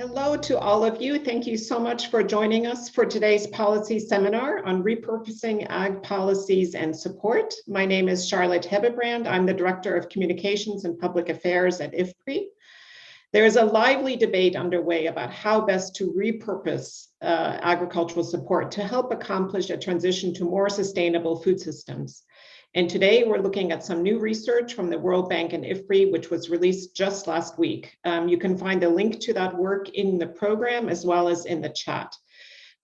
Hello to all of you. Thank you so much for joining us for today's policy seminar on repurposing ag policies and support. My name is Charlotte Hebebrand. I'm the Director of Communications and Public Affairs at IFPRI. There is a lively debate underway about how best to repurpose uh, agricultural support to help accomplish a transition to more sustainable food systems. And today we're looking at some new research from the World Bank and IFPRI, which was released just last week. Um, you can find the link to that work in the program as well as in the chat.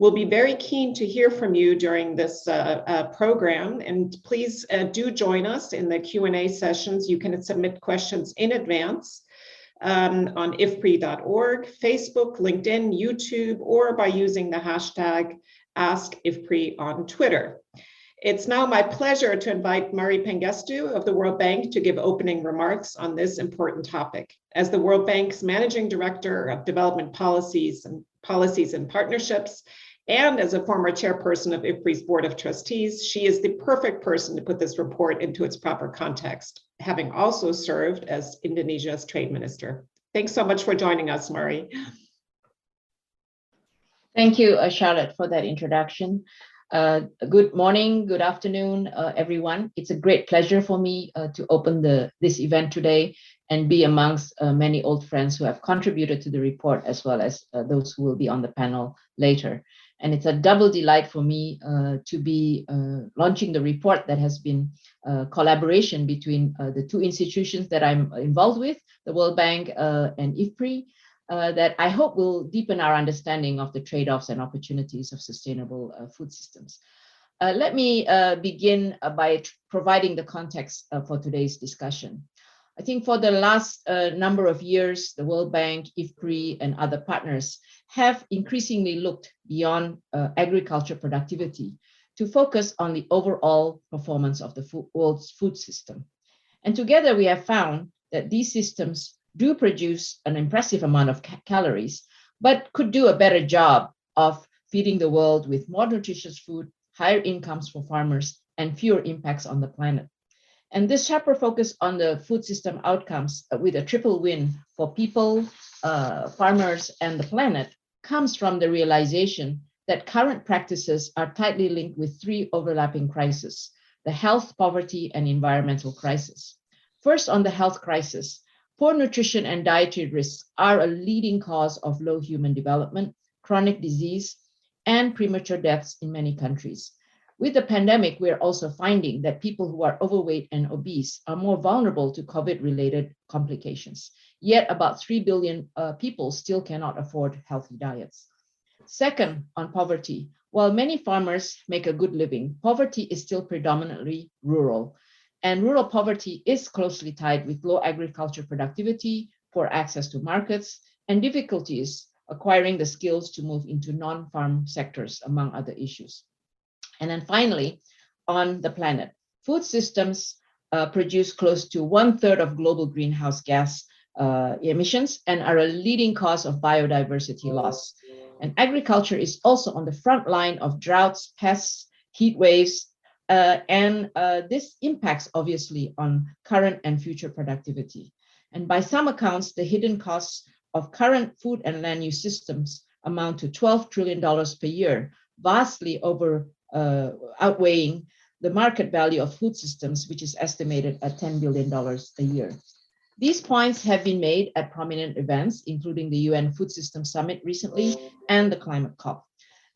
We'll be very keen to hear from you during this uh, uh, program, and please uh, do join us in the Q&A sessions. You can submit questions in advance um, on ifpri.org, Facebook, LinkedIn, YouTube, or by using the hashtag AskIFPRI on Twitter. It's now my pleasure to invite Mari Pangestu of the World Bank to give opening remarks on this important topic. As the World Bank's Managing Director of Development Policies and Policies and Partnerships, and as a former chairperson of IFPRI's Board of Trustees, she is the perfect person to put this report into its proper context, having also served as Indonesia's trade minister. Thanks so much for joining us, Mari. Thank you, uh, Charlotte, for that introduction. Uh, good morning, good afternoon, uh, everyone. It's a great pleasure for me uh, to open the this event today and be amongst uh, many old friends who have contributed to the report as well as uh, those who will be on the panel later. And it's a double delight for me uh, to be launching the report that has been collaboration between the two institutions that I'm involved with, the World Bank and IFPRI, uh, that I hope will deepen our understanding of the trade-offs and opportunities of sustainable uh, food systems. Uh, let me uh, begin uh, by providing the context for today's discussion. I think for the last number of years, the World Bank, IFPRI, and other partners have increasingly looked beyond agriculture productivity to focus on the overall performance of the food, world's food system. And together we have found that these systems do produce an impressive amount of ca calories, but could do a better job of feeding the world with more nutritious food, higher incomes for farmers, and fewer impacts on the planet. And this chapter focus on the food system outcomes uh, with a triple win for people, uh, farmers, and the planet comes from the realization that current practices are tightly linked with three overlapping crises, the health, poverty, and environmental crisis. First, on the health crisis, Poor nutrition and dietary risks are a leading cause of low human development, chronic disease, and premature deaths in many countries. With the pandemic, we're also finding that people who are overweight and obese are more vulnerable to COVID-related complications. Yet about 3 billion uh, people still cannot afford healthy diets. Second, on poverty, while many farmers make a good living, poverty is still predominantly rural. And rural poverty is closely tied with low agriculture productivity, poor access to markets, and difficulties acquiring the skills to move into non-farm sectors, among other issues. And then finally, on the planet, food systems uh, produce close to one third of global greenhouse gas uh, emissions and are a leading cause of biodiversity loss. And agriculture is also on the front line of droughts, pests, heat waves, uh, and uh, this impacts obviously on current and future productivity. And by some accounts, the hidden costs of current food and land use systems amount to $12 trillion per year, vastly over uh, outweighing the market value of food systems, which is estimated at $10 billion a year. These points have been made at prominent events, including the UN Food System Summit recently and the Climate COP.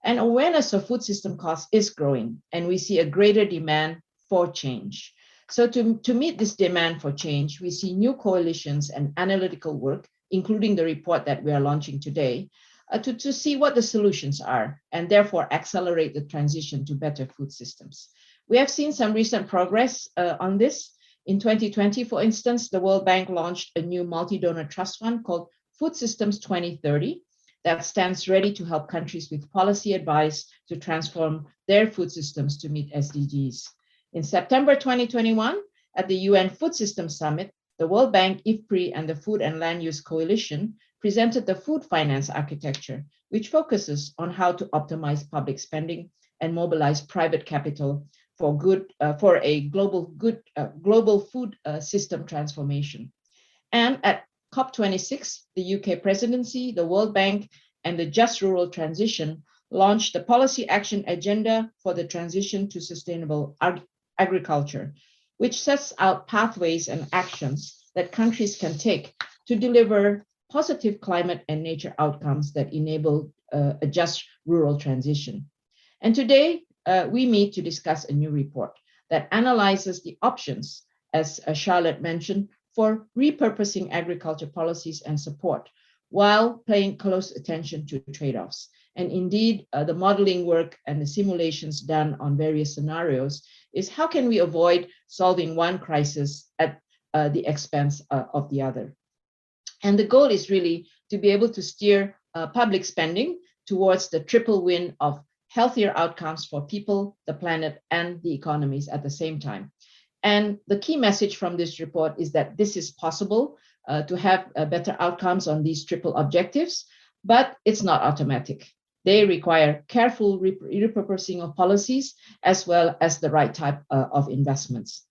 And awareness of food system costs is growing, and we see a greater demand for change. So to, to meet this demand for change, we see new coalitions and analytical work, including the report that we are launching today, uh, to, to see what the solutions are, and therefore accelerate the transition to better food systems. We have seen some recent progress uh, on this. In 2020, for instance, the World Bank launched a new multi-donor trust fund called Food Systems 2030, that stands ready to help countries with policy advice to transform their food systems to meet SDGs. In September 2021, at the UN Food Systems Summit, the World Bank, IFPRI, and the Food and Land Use Coalition presented the food finance architecture, which focuses on how to optimize public spending and mobilize private capital for good uh, for a global good uh, global food uh, system transformation. And at COP26, the UK presidency, the World Bank, and the Just Rural Transition launched the Policy Action Agenda for the Transition to Sustainable Ag- Agriculture, which sets out pathways and actions that countries can take to deliver positive climate and nature outcomes that enable uh, a just rural transition. And today, uh, we meet to discuss a new report that analyzes the options, as uh, Charlotte mentioned, for repurposing agriculture policies and support while paying close attention to trade-offs. And indeed, uh, the modeling work and the simulations done on various scenarios is how can we avoid solving one crisis at uh, the expense uh, of the other. And the goal is really to be able to steer uh, public spending towards the triple win of healthier outcomes for people, the planet, and the economies at the same time. And the key message from this report is that this is possible uh, to have uh, better outcomes on these triple objectives, but it's not automatic. They require careful repurposing of policies as well as the right type uh, of investments.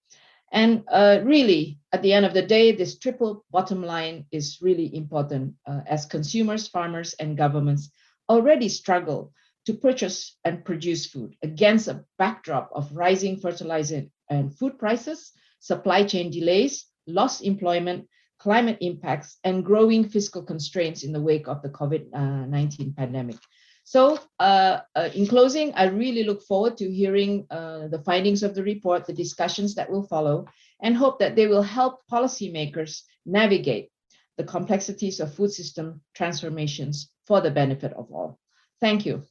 And uh, really, at the end of the day, this triple bottom line is really important uh, as consumers, farmers, and governments already struggle to purchase and produce food against a backdrop of rising fertilizer and food prices, supply chain delays, lost employment, climate impacts, and growing fiscal constraints in the wake of the COVID 19 pandemic. So, uh, uh, in closing, I really look forward to hearing uh, the findings of the report, the discussions that will follow, and hope that they will help policymakers navigate the complexities of food system transformations for the benefit of all. Thank you.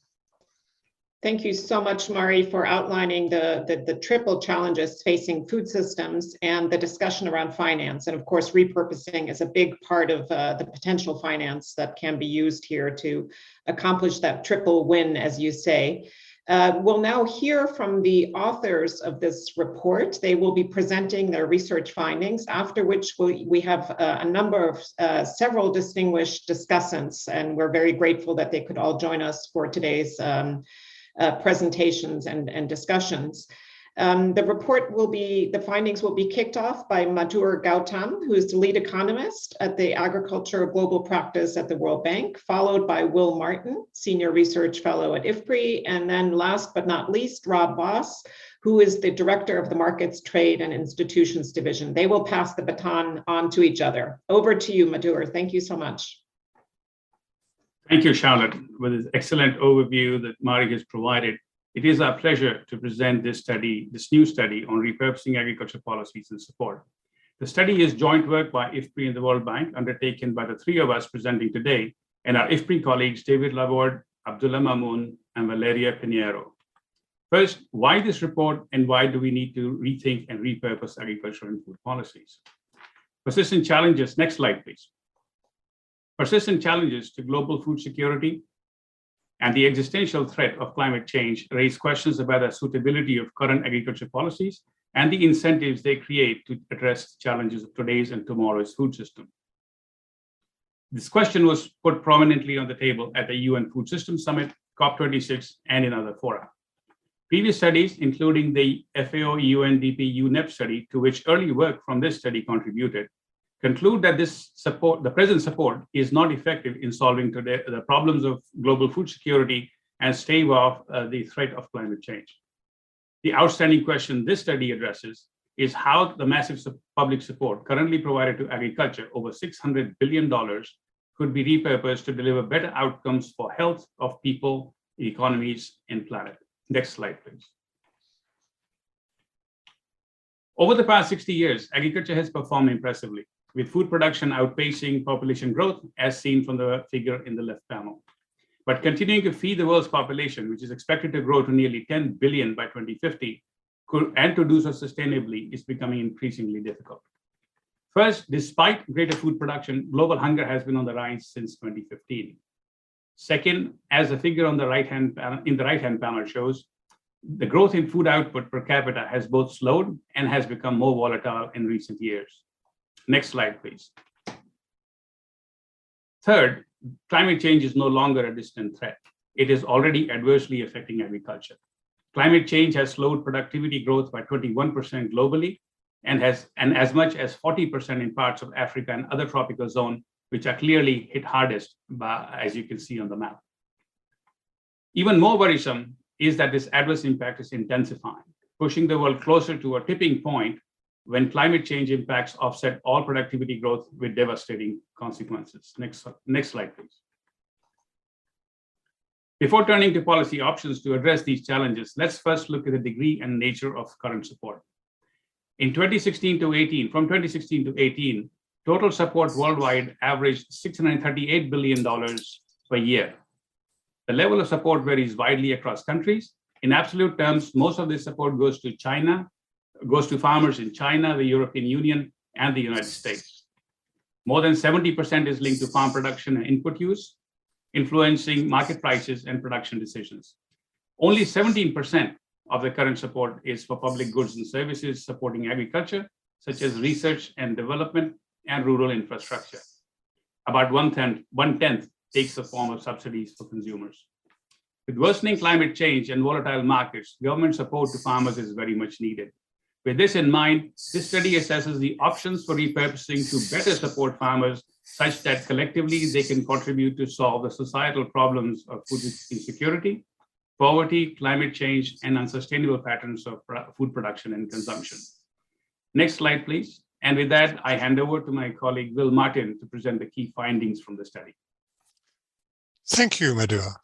Thank you so much, Mari, for outlining the, the, the, triple challenges facing food systems and the discussion around finance. And of course, repurposing is a big part of uh, the potential finance that can be used here to accomplish that triple win, as you say. Uh, we'll now hear from the authors of this report. They will be presenting their research findings, after which we, we have uh, a number of uh, several distinguished discussants, and we're very grateful that they could all join us for today's um, uh, presentations and, and discussions. Um, the report will be, the findings will be kicked off by Madhur Gautam, who is the lead economist at the Agriculture Global Practice at the World Bank, followed by Will Martin, Senior Research Fellow at IFPRI, and then last but not least, Rob Vos, who is the Director of the Markets, Trade, and Institutions Division. They will pass the baton on to each other. Over to you, Madhur. Thank you so much. Thank you, Charlotte. With this excellent overview that Mari has provided, it is our pleasure to present this study, this new study on repurposing agriculture policies and support. The study is joint work by IFPRI and the World Bank, undertaken by the three of us presenting today, and our IFPRI colleagues, David Laborde, Abdullah Mamun, and Valeria Piñeiro. First, why this report and why do we need to rethink and repurpose agriculture and food policies? Persistent challenges, next slide, please. Persistent challenges to global food security and the existential threat of climate change raise questions about the suitability of current agriculture policies and the incentives they create to address challenges of today's and tomorrow's food system. This question was put prominently on the table at the UN Food System Summit, COP26, and in other fora. Previous studies, including the FAO UNDP UNEP study, to which early work from this study contributed, conclude that this support, the present support, is not effective in solving today the problems of global food security and stave off uh, the threat of climate change. The outstanding question this study addresses is how the massive public support currently provided to agriculture, over $600 billion, could be repurposed to deliver better outcomes for health of people, economies, and planet. Next slide, please. Over the past 60 years, agriculture has performed impressively with food production outpacing population growth, as seen from the figure in the left panel. But continuing to feed the world's population, which is expected to grow to nearly 10 billion by 2050, and to do so sustainably is becoming increasingly difficult. First, despite greater food production, global hunger has been on the rise since 2015. Second, as the figure on the right hand in the right hand panel shows, the growth in food output per capita has both slowed and has become more volatile in recent years. Next slide, please. Third, climate change is no longer a distant threat. It is already adversely affecting agriculture. Climate change has slowed productivity growth by 21% globally and has and as much as 40% in parts of Africa and other tropical zone, which are clearly hit hardest by, as you can see on the map. Even more worrisome is that this adverse impact is intensifying, pushing the world closer to a tipping point when climate change impacts offset all productivity growth with devastating consequences. Next, next slide, please. Before turning to policy options to address these challenges, let's first look at the degree and nature of current support. In 2016 to 18, from 2016 to 18, total support worldwide averaged $638 billion per year. The level of support varies widely across countries. In absolute terms, most of this support goes to China, goes to farmers in China, the European Union, and the United States. More than 70% is linked to farm production and input use, influencing market prices and production decisions. Only 17% of the current support is for public goods and services supporting agriculture, such as research and development and rural infrastructure. About one-tenth one tenth takes the form of subsidies for consumers. With worsening climate change and volatile markets, government support to farmers is very much needed. With this in mind, this study assesses the options for repurposing to better support farmers such that collectively they can contribute to solve the societal problems of food insecurity, poverty, climate change, and unsustainable patterns of food production and consumption. Next slide, please. And with that, I hand over to my colleague, Will Martin, to present the key findings from the study. Thank you, Madhur.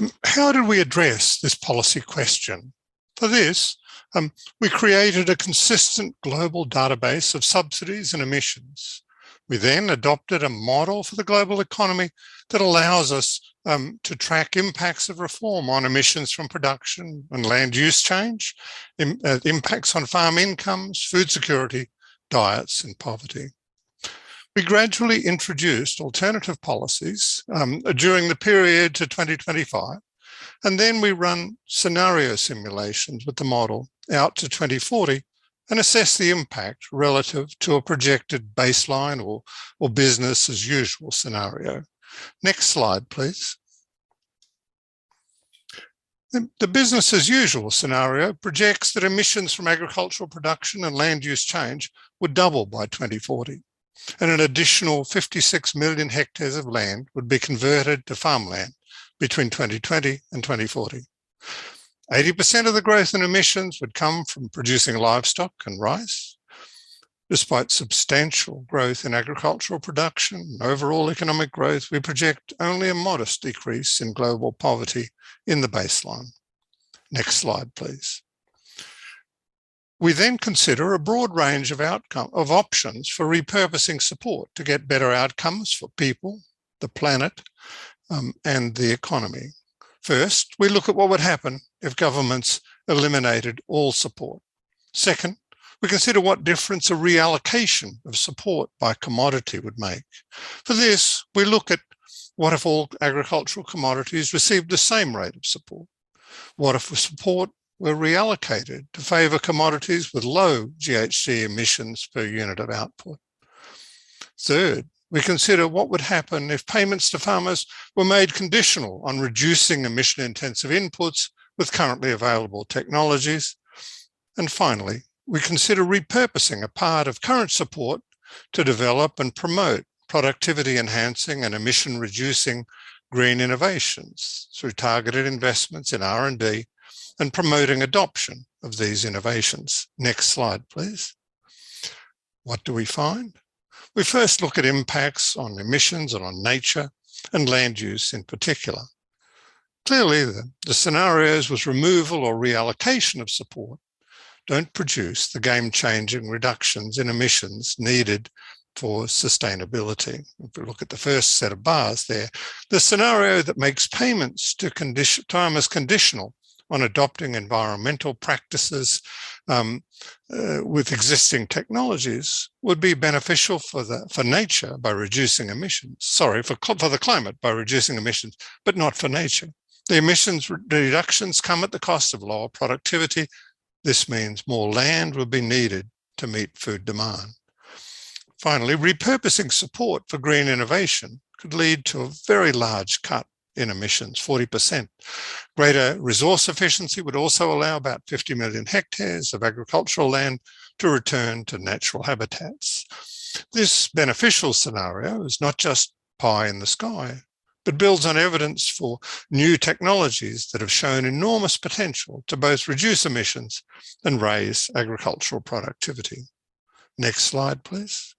Um, how did we address this policy question? For this, um, we created a consistent global database of subsidies and emissions. We then adopted a model for the global economy that allows us um, to track impacts of reform on emissions from production and land use change, uh, impacts on farm incomes, food security, diets and poverty. We gradually introduced alternative policies um, during the period to 2025, and then we run scenario simulations with the model out to 2040 and assess the impact relative to a projected baseline or, or business as usual scenario. Next slide, please. The business as usual scenario projects that emissions from agricultural production and land use change would double by 2040, and an additional 56 million hectares of land would be converted to farmland between 2020 and 2040. 80% of the growth in emissions would come from producing livestock and rice. Despite substantial growth in agricultural production and overall economic growth, we project only a modest decrease in global poverty in the baseline. Next slide, please. We then consider a broad range of outcome of options for repurposing support to get better outcomes for people, the planet, um, and the economy. First, we look at what would happen if governments eliminated all support. Second, we consider what difference a reallocation of support by commodity would make. For this, we look at what if all agricultural commodities received the same rate of support? What if support were reallocated to favour commodities with low GHG emissions per unit of output? Third, we consider what would happen if payments to farmers were made conditional on reducing emission intensive inputs with currently available technologies. And finally, we consider repurposing a part of current support to develop and promote productivity enhancing and emission reducing green innovations through targeted investments in R&D and promoting adoption of these innovations. Next slide, please. What do we find? We first look at impacts on emissions and on nature and land use in particular. Clearly, the, the scenarios with removal or reallocation of support don't produce the game-changing reductions in emissions needed for sustainability. If we look at the first set of bars there, the scenario that makes payments to condition, farmers conditional on adopting environmental practices um, uh, with existing technologies would be beneficial for the for nature by reducing emissions. Sorry, for for the climate by reducing emissions, but not for nature. The emissions reductions come at the cost of lower productivity. This means more land will be needed to meet food demand. Finally, repurposing support for green innovation could lead to a very large cut in emissions, 40%. Greater resource efficiency would also allow about 50 million hectares of agricultural land to return to natural habitats. This beneficial scenario is not just pie in the sky, but builds on evidence for new technologies that have shown enormous potential to both reduce emissions and raise agricultural productivity. Next slide, please.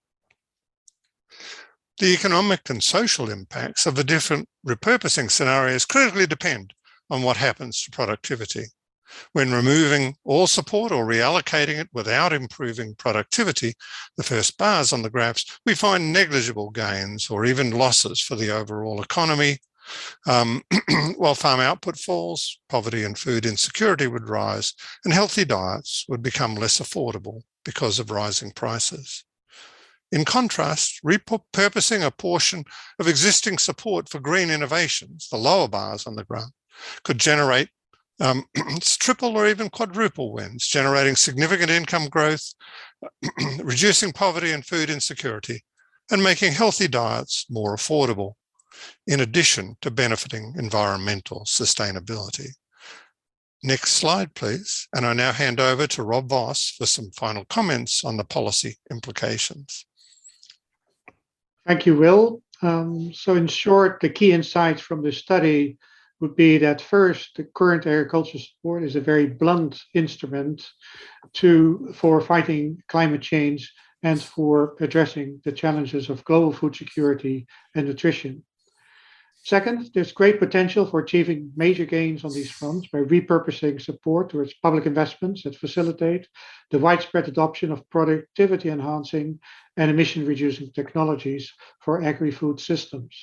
The economic and social impacts of the different repurposing scenarios critically depend on what happens to productivity. When removing all support or reallocating it without improving productivity, the first bars on the graphs, we find negligible gains or even losses for the overall economy. Um, while farm output falls, poverty and food insecurity would rise, and healthy diets would become less affordable because of rising prices. In contrast, repurposing a portion of existing support for green innovations, the lower bars on the graph, could generate um, triple or even quadruple wins, generating significant income growth, reducing poverty and food insecurity, and making healthy diets more affordable, in addition to benefiting environmental sustainability. Next slide, please. And I now hand over to Rob Vos for some final comments on the policy implications. Thank you, Will. Um, so in short, the key insights from the study would be that first, the current agricultural support is a very blunt instrument to for fighting climate change and for addressing the challenges of global food security and nutrition. Second, there's great potential for achieving major gains on these fronts by repurposing support towards public investments that facilitate the widespread adoption of productivity enhancing and emission reducing technologies for agri-food systems.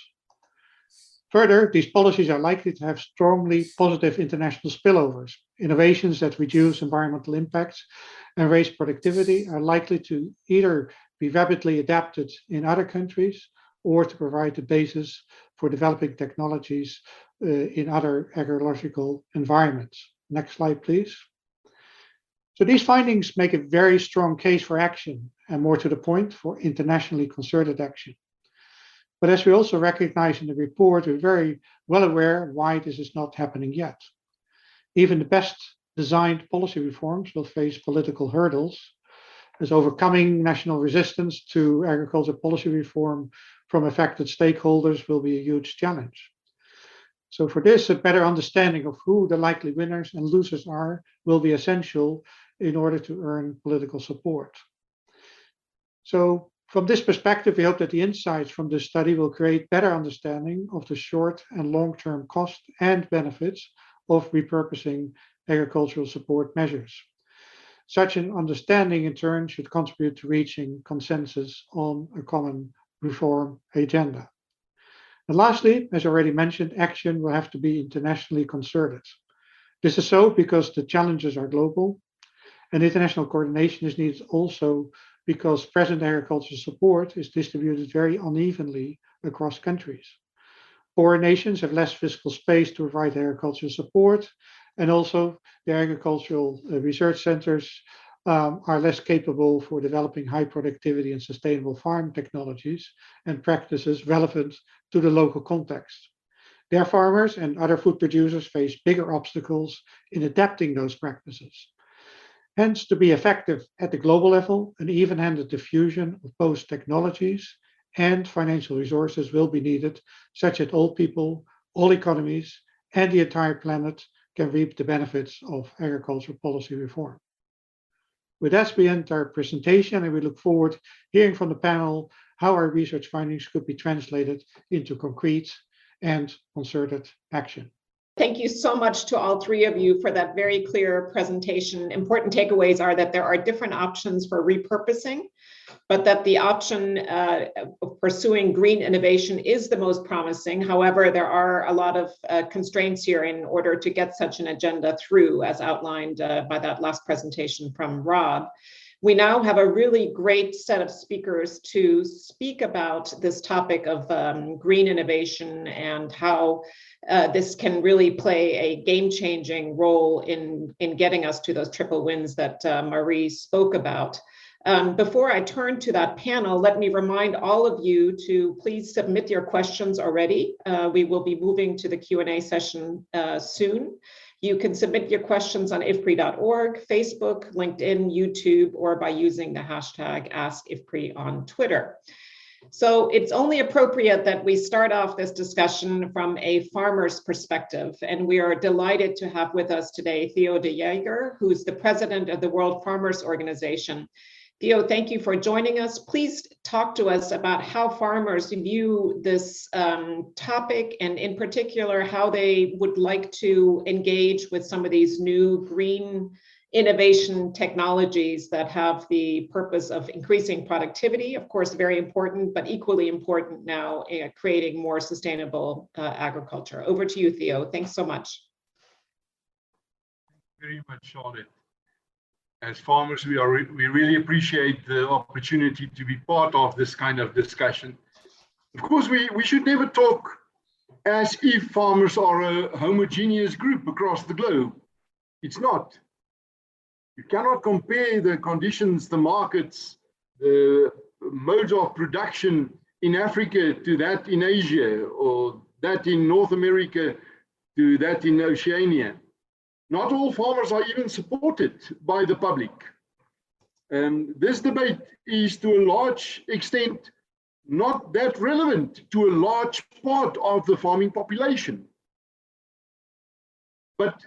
Further, these policies are likely to have strongly positive international spillovers. Innovations that reduce environmental impacts and raise productivity are likely to either be rapidly adapted in other countries or to provide the basis for developing technologies uh, in other agricultural environments. Next slide, please. So these findings make a very strong case for action and more to the point for internationally concerted action. But as we also recognize in the report, we're very well aware why this is not happening yet. Even the best designed policy reforms will face political hurdles as overcoming national resistance to agriculture policy reform from affected stakeholders will be a huge challenge. So for this, a better understanding of who the likely winners and losers are will be essential in order to earn political support. So from this perspective, we hope that the insights from this study will create better understanding of the short and long-term cost and benefits of repurposing agricultural support measures. Such an understanding in turn should contribute to reaching consensus on a common reform agenda. And lastly, as already mentioned, action will have to be internationally concerted. This is so because the challenges are global and international coordination is needed also because present agricultural support is distributed very unevenly across countries. Poor nations have less fiscal space to provide agricultural support, and also the agricultural uh, research centers um, are less capable for developing high productivity and sustainable farm technologies and practices relevant to the local context. Their farmers and other food producers face bigger obstacles in adapting those practices. Hence, to be effective at the global level, an even-handed diffusion of both technologies and financial resources will be needed, such that all people, all economies, and the entire planet can reap the benefits of agricultural policy reform. With that, we end our presentation, and we look forward to hearing from the panel how our research findings could be translated into concrete and concerted action. Thank you so much to all three of you for that very clear presentation. Important takeaways are that there are different options for repurposing, but that the option uh, of pursuing green innovation is the most promising. However, there are a lot of uh, constraints here in order to get such an agenda through, as outlined uh, by that last presentation from Rob. We now have a really great set of speakers to speak about this topic of um, green innovation and how uh, this can really play a game-changing role in, in getting us to those triple wins that uh, Mari spoke about. Um, before I turn to that panel, let me remind all of you to please submit your questions already. Uh, we will be moving to the Q&A session uh, soon. You can submit your questions on ifpri.org, Facebook, LinkedIn, YouTube, or by using the hashtag AskIFPRI on Twitter. So it's only appropriate that we start off this discussion from a farmer's perspective. And we are delighted to have with us today Theo de Jager, who's the president of the World Farmers Organization. Theo, thank you for joining us. Please talk to us about how farmers view this um, topic and in particular, how they would like to engage with some of these new green innovation technologies that have the purpose of increasing productivity, of course, very important, but equally important now, uh, creating more sustainable uh, agriculture. Over to you, Theo. Thanks so much. Very much, Charlotte. As farmers, we are re- we really appreciate the opportunity to be part of this kind of discussion. Of course, we, we should never talk as if farmers are a homogeneous group across the globe. It's not. You cannot compare the conditions, the markets, the modes of production in Africa to that in Asia or that in North America to that in Oceania. Not all farmers are even supported by the public. Um, this debate is to a large extent not that relevant to a large part of the farming population. But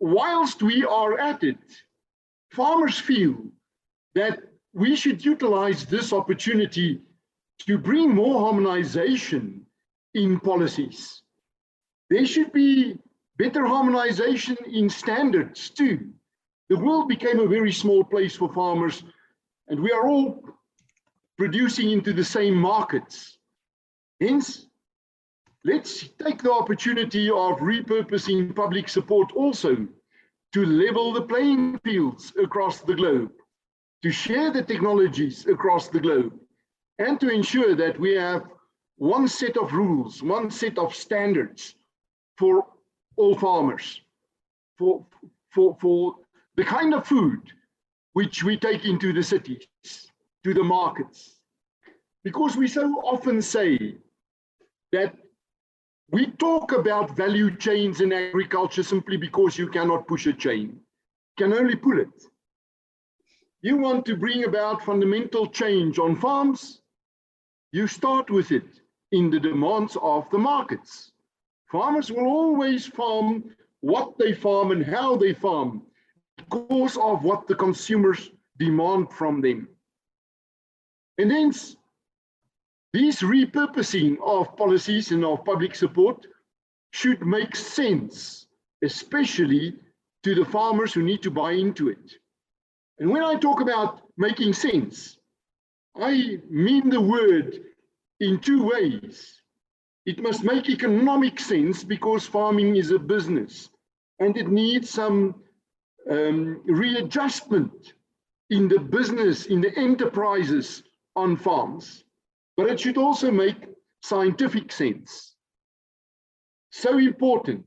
whilst we are at it, farmers feel that we should utilize this opportunity to bring more harmonization in policies. There should be better harmonization in standards too. The world became a very small place for farmers and we are all producing into the same markets. Hence, let's take the opportunity of repurposing public support also to level the playing fields across the globe, to share the technologies across the globe, and to ensure that we have one set of rules, one set of standards for all farmers, for, for, for the kind of food which we take into the cities, to the markets. Because we so often say that we talk about value chains in agriculture simply because you cannot push a chain, can only pull it. You want to bring about fundamental change on farms, you start with it in the demands of the markets. Farmers will always farm what they farm and how they farm because of what the consumers demand from them. And hence, these repurposing of policies and of public support should make sense, especially to the farmers who need to buy into it. And when I talk about making sense, I mean the word in two ways. It must make economic sense because farming is a business and it needs some um, readjustment in the business, in the enterprises on farms but it should also make scientific sense. So important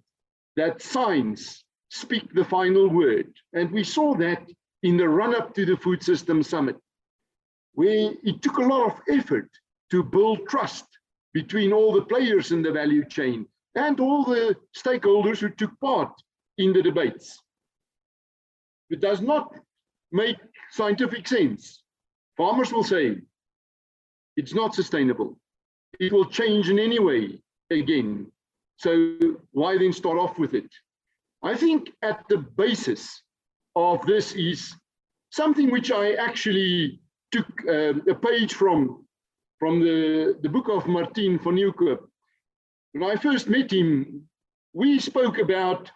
that science speak the final word. And we saw that in the run up to the Food System Summit, where it took a lot of effort to build trust between all the players in the value chain and all the stakeholders who took part in the debates. It does not make scientific sense. Farmers will say, it's not sustainable. It will change in any way again. So why then start off with it? I think at the basis of this is something which I actually took uh, a page from, from the, the book of Martin van Nieuwkoop. When I first met him, we spoke about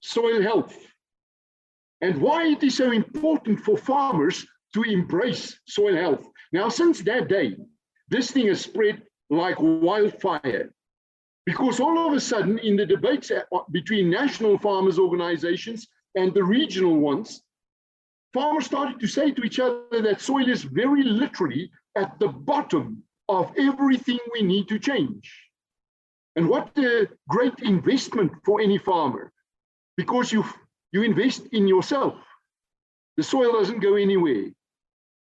soil health and why it is so important for farmers to embrace soil health. Now, since that day, this thing has spread like wildfire. Because all of a sudden, in the debates between national farmers' organizations and the regional ones, farmers started to say to each other that soil is very literally at the bottom of everything we need to change. And what a great investment for any farmer, because you, you invest in yourself. The soil doesn't go anywhere.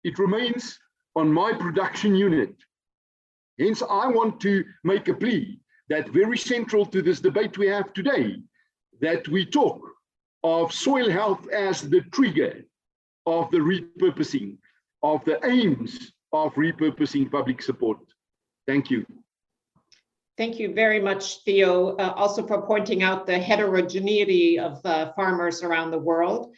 It remains on my production unit. Hence, I want to make a plea that very central to this debate we have today, that we talk of soil health as the trigger of the repurposing, of the aims of repurposing public support. Thank you. Thank you very much, Theo, uh, also for pointing out the heterogeneity of uh, farmers around the world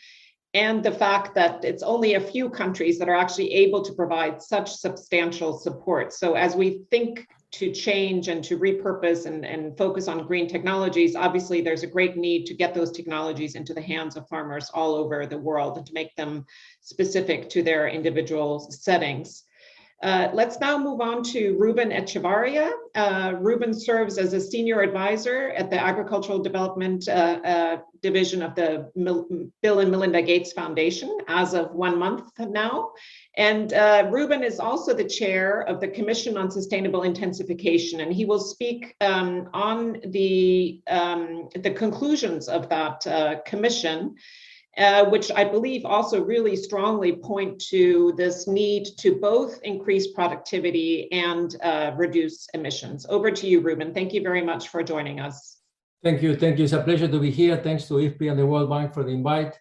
and the fact that it's only a few countries that are actually able to provide such substantial support. So as we think to change and to repurpose and, and focus on green technologies, obviously there's a great need to get those technologies into the hands of farmers all over the world and to make them specific to their individual settings. Uh, let's now move on to Ruben Echeverria. Uh, Ruben serves as a senior advisor at the Agricultural Development uh, uh Division of the Mil Bill and Melinda Gates Foundation as of one month now. And uh, Ruben is also the chair of the Commission on Sustainable Intensification, and he will speak um, on the, um, the conclusions of that uh, commission uh, which I believe also really strongly point to this need to both increase productivity and uh, reduce emissions. Over to you, Ruben. Thank you very much for joining us. Thank you. Thank you. It's a pleasure to be here. Thanks to IFPRI and the World Bank for the invite.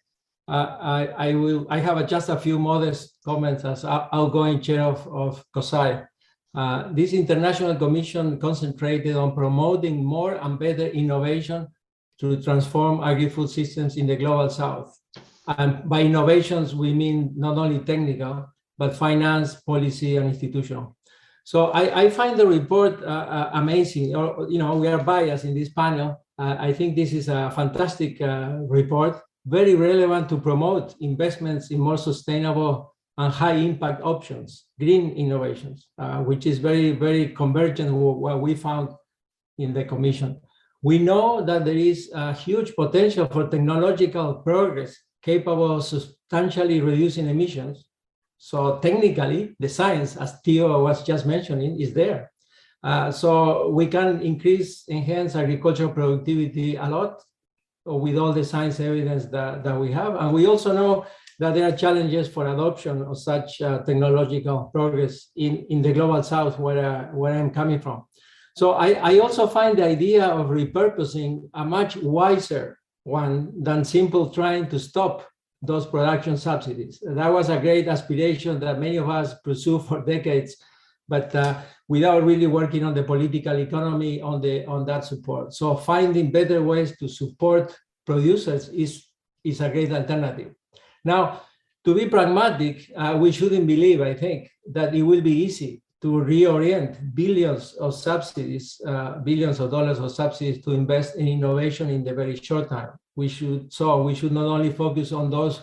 Uh, I, I, will. I have just a few modest comments as outgoing chair of, of COSAI. Uh, this international commission concentrated on promoting more and better innovation to transform agri-food systems in the global south. And by innovations, we mean not only technical, but finance, policy, and institutional. So I, I find the report uh, uh, amazing. Or, you know, we are biased in this panel. Uh, I think this is a fantastic uh, report, very relevant to promote investments in more sustainable and high impact options, green innovations, uh, which is very, very convergent with what we found in the commission. We know that there is a huge potential for technological progress capable of substantially reducing emissions. So technically, the science, as Theo was just mentioning, is there. Uh, so we can increase, enhance agricultural productivity a lot with all the science evidence that, that we have. And we also know that there are challenges for adoption of such uh, technological progress in, in the global south where, uh, where I'm coming from. So I, I also find the idea of repurposing a much wiser one than simple trying to stop those production subsidies. That was a great aspiration that many of us pursued for decades, but uh, without really working on the political economy on the on that support. So finding better ways to support producers is is a great alternative. Now, to be pragmatic, uh, we shouldn't believe, I think, that it will be easy to reorient billions of subsidies, uh, billions of dollars of subsidies to invest in innovation in the very short term. We should so we should not only focus on those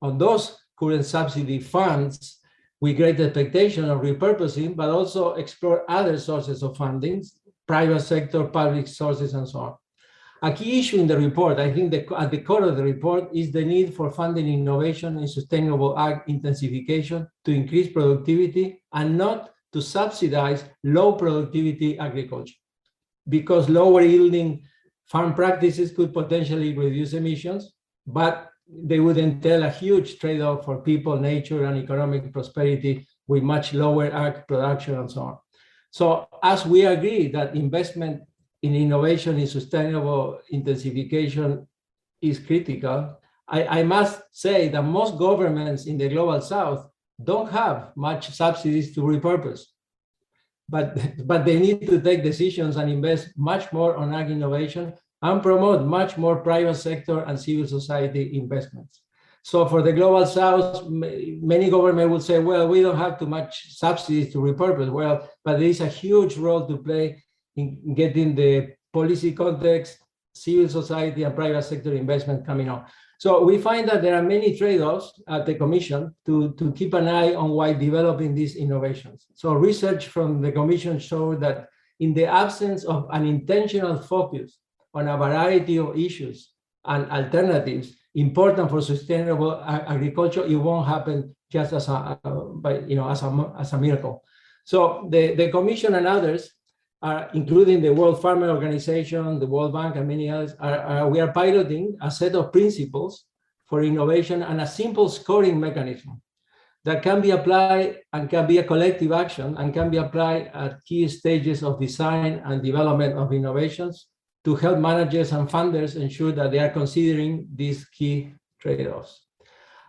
on those current subsidy funds with great expectation of repurposing, but also explore other sources of funding, private sector, public sources, and so on. A key issue in the report, I think the, at the core of the report is the need for funding innovation and sustainable ag intensification to increase productivity and not to subsidize low productivity agriculture because lower yielding farm practices could potentially reduce emissions, but they would entail a huge trade-off for people, nature, and economic prosperity with much lower ag production and so on. So as we agree that investment in innovation in sustainable intensification is critical, I, I must say that most governments in the global south don't have much subsidies to repurpose. But, but they need to take decisions and invest much more on ag innovation and promote much more private sector and civil society investments. So for the global south, many governments would say, well, we don't have too much subsidies to repurpose. Well, but there is a huge role to play in getting the policy context, civil society and private sector investment coming on. So we find that there are many trade-offs at the Commission to, to keep an eye on why developing these innovations. So research from the Commission showed that in the absence of an intentional focus on a variety of issues and alternatives important for sustainable agriculture, it won't happen just as a, uh, by, you know, as a, as a miracle. So the, the Commission and others are, including the World Farmer Organization, the World Bank, and many others, are, are, we are piloting a set of principles for innovation and a simple scoring mechanism that can be applied and can be a collective action and can be applied at key stages of design and development of innovations to help managers and funders ensure that they are considering these key trade-offs.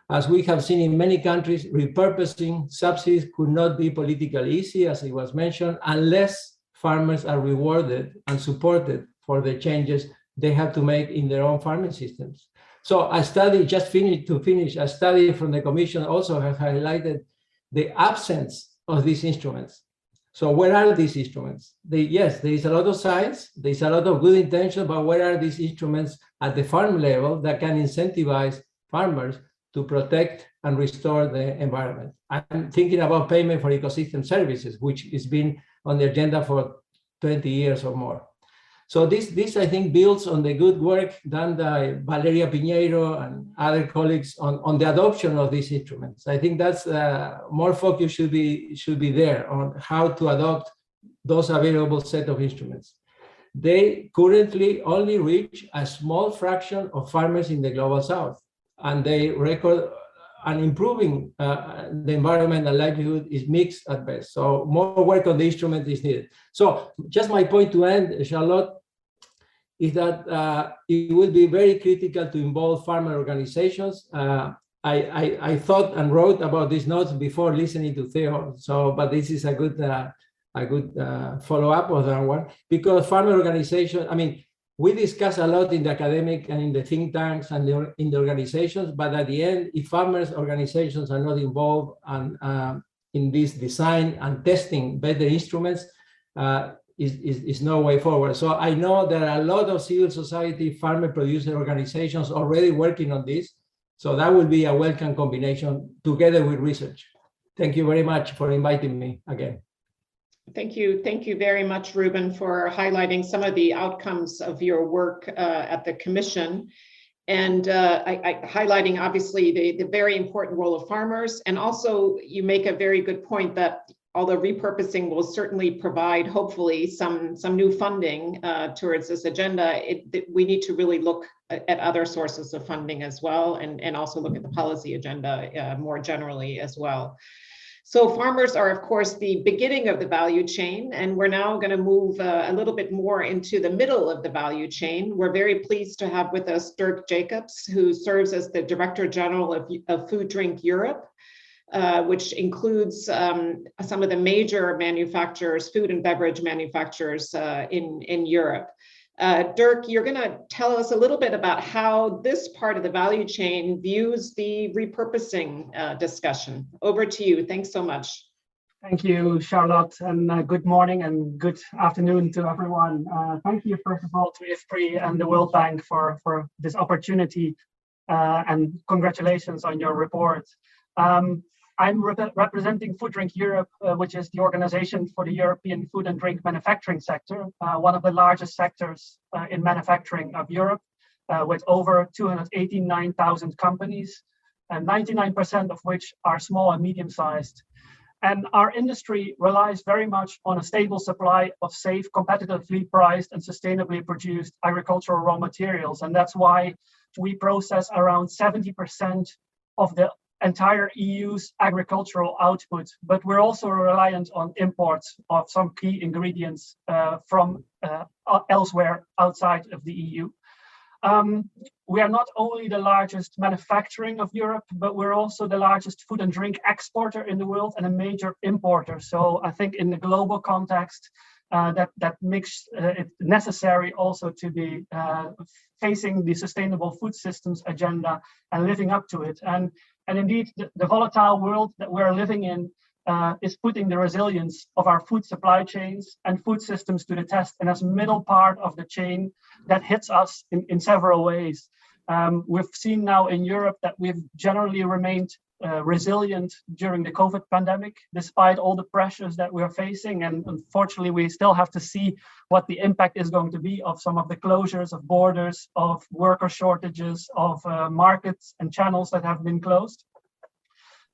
As we have seen in many countries, repurposing subsidies could not be politically easy, as it was mentioned, unless farmers are rewarded and supported for the changes they have to make in their own farming systems. So a study just finished to finish, a study from the commission also has highlighted the absence of these instruments. So where are these instruments? They, yes, there is a lot of science, there is a lot of good intention, but where are these instruments at the farm level that can incentivize farmers to protect and restore the environment? I'm thinking about payment for ecosystem services, which has been on the agenda for 20 years or more. So this, this I think builds on the good work done by Valeria Piñeiro and other colleagues on, on the adoption of these instruments. I think that's uh, more focus should be should be there on how to adopt those available set of instruments. They currently only reach a small fraction of farmers in the global south, and they record an improving uh, the environment and livelihood is mixed at best. So more work on the instrument is needed. So just my point to end, Charlotte, is that uh, it will be very critical to involve farmer organizations. Uh, I, I, I, thought and wrote about these notes before listening to Theo. So, but this is a good uh, a good uh, follow up of that one because farmer organizations. I mean, we discuss a lot in the academic and in the think tanks and the, in the organizations, but at the end, if farmers organizations are not involved and uh, in this design and testing better instruments, uh, is, is, is, no way forward. So I know there are a lot of civil society farmer producer organizations already working on this. So that will be a welcome combination together with research. Thank you very much for inviting me again. Thank you. Thank you very much, Ruben, for highlighting some of the outcomes of your work uh, at the Commission and uh, I, I, highlighting obviously the, the very important role of farmers. And also you make a very good point that although repurposing will certainly provide hopefully some, some new funding uh, towards this agenda, it, we need to really look at other sources of funding as well and, and also look at the policy agenda uh, more generally as well. So farmers are, of course, the beginning of the value chain, and we're now going to move uh, a little bit more into the middle of the value chain. We're very pleased to have with us Dirk Jacobs, who serves as the Director General of, of Food Drink Europe, uh, which includes um, some of the major manufacturers, food and beverage manufacturers uh, in, in Europe. Uh, Dirk, you're going to tell us a little bit about how this part of the value chain views the repurposing uh, discussion. Over to you. Thanks so much. Thank you, Charlotte, and uh, good morning and good afternoon to everyone. Uh, thank you, first of all, to IFPRI and the World Bank for, for this opportunity, uh, and congratulations on your report. Um, I'm rep representing Food Drink Europe, uh, which is the organization for the European food and drink manufacturing sector, uh, one of the largest sectors uh, in manufacturing of Europe, uh, with over 289,000 companies, and 99% of which are small and medium sized. And our industry relies very much on a stable supply of safe, competitively priced, and sustainably produced agricultural raw materials. And that's why we process around 70% of the entire EU's agricultural output, but we're also reliant on imports of some key ingredients uh, from uh, elsewhere outside of the EU. Um, we are not only the largest manufacturing of Europe, but we're also the largest food and drink exporter in the world and a major importer. So I think in the global context, uh, that that makes uh, it necessary also to be uh, facing the sustainable food systems agenda and living up to it. And and indeed, the, the volatile world that we're living in uh, is putting the resilience of our food supply chains and food systems to the test. And as middle part of the chain, that hits us in, in several ways. Um, we've seen now in Europe that we've generally remained uh, resilient during the COVID pandemic, despite all the pressures that we're facing. And unfortunately, we still have to see what the impact is going to be of some of the closures of borders, of worker shortages, of uh, markets and channels that have been closed.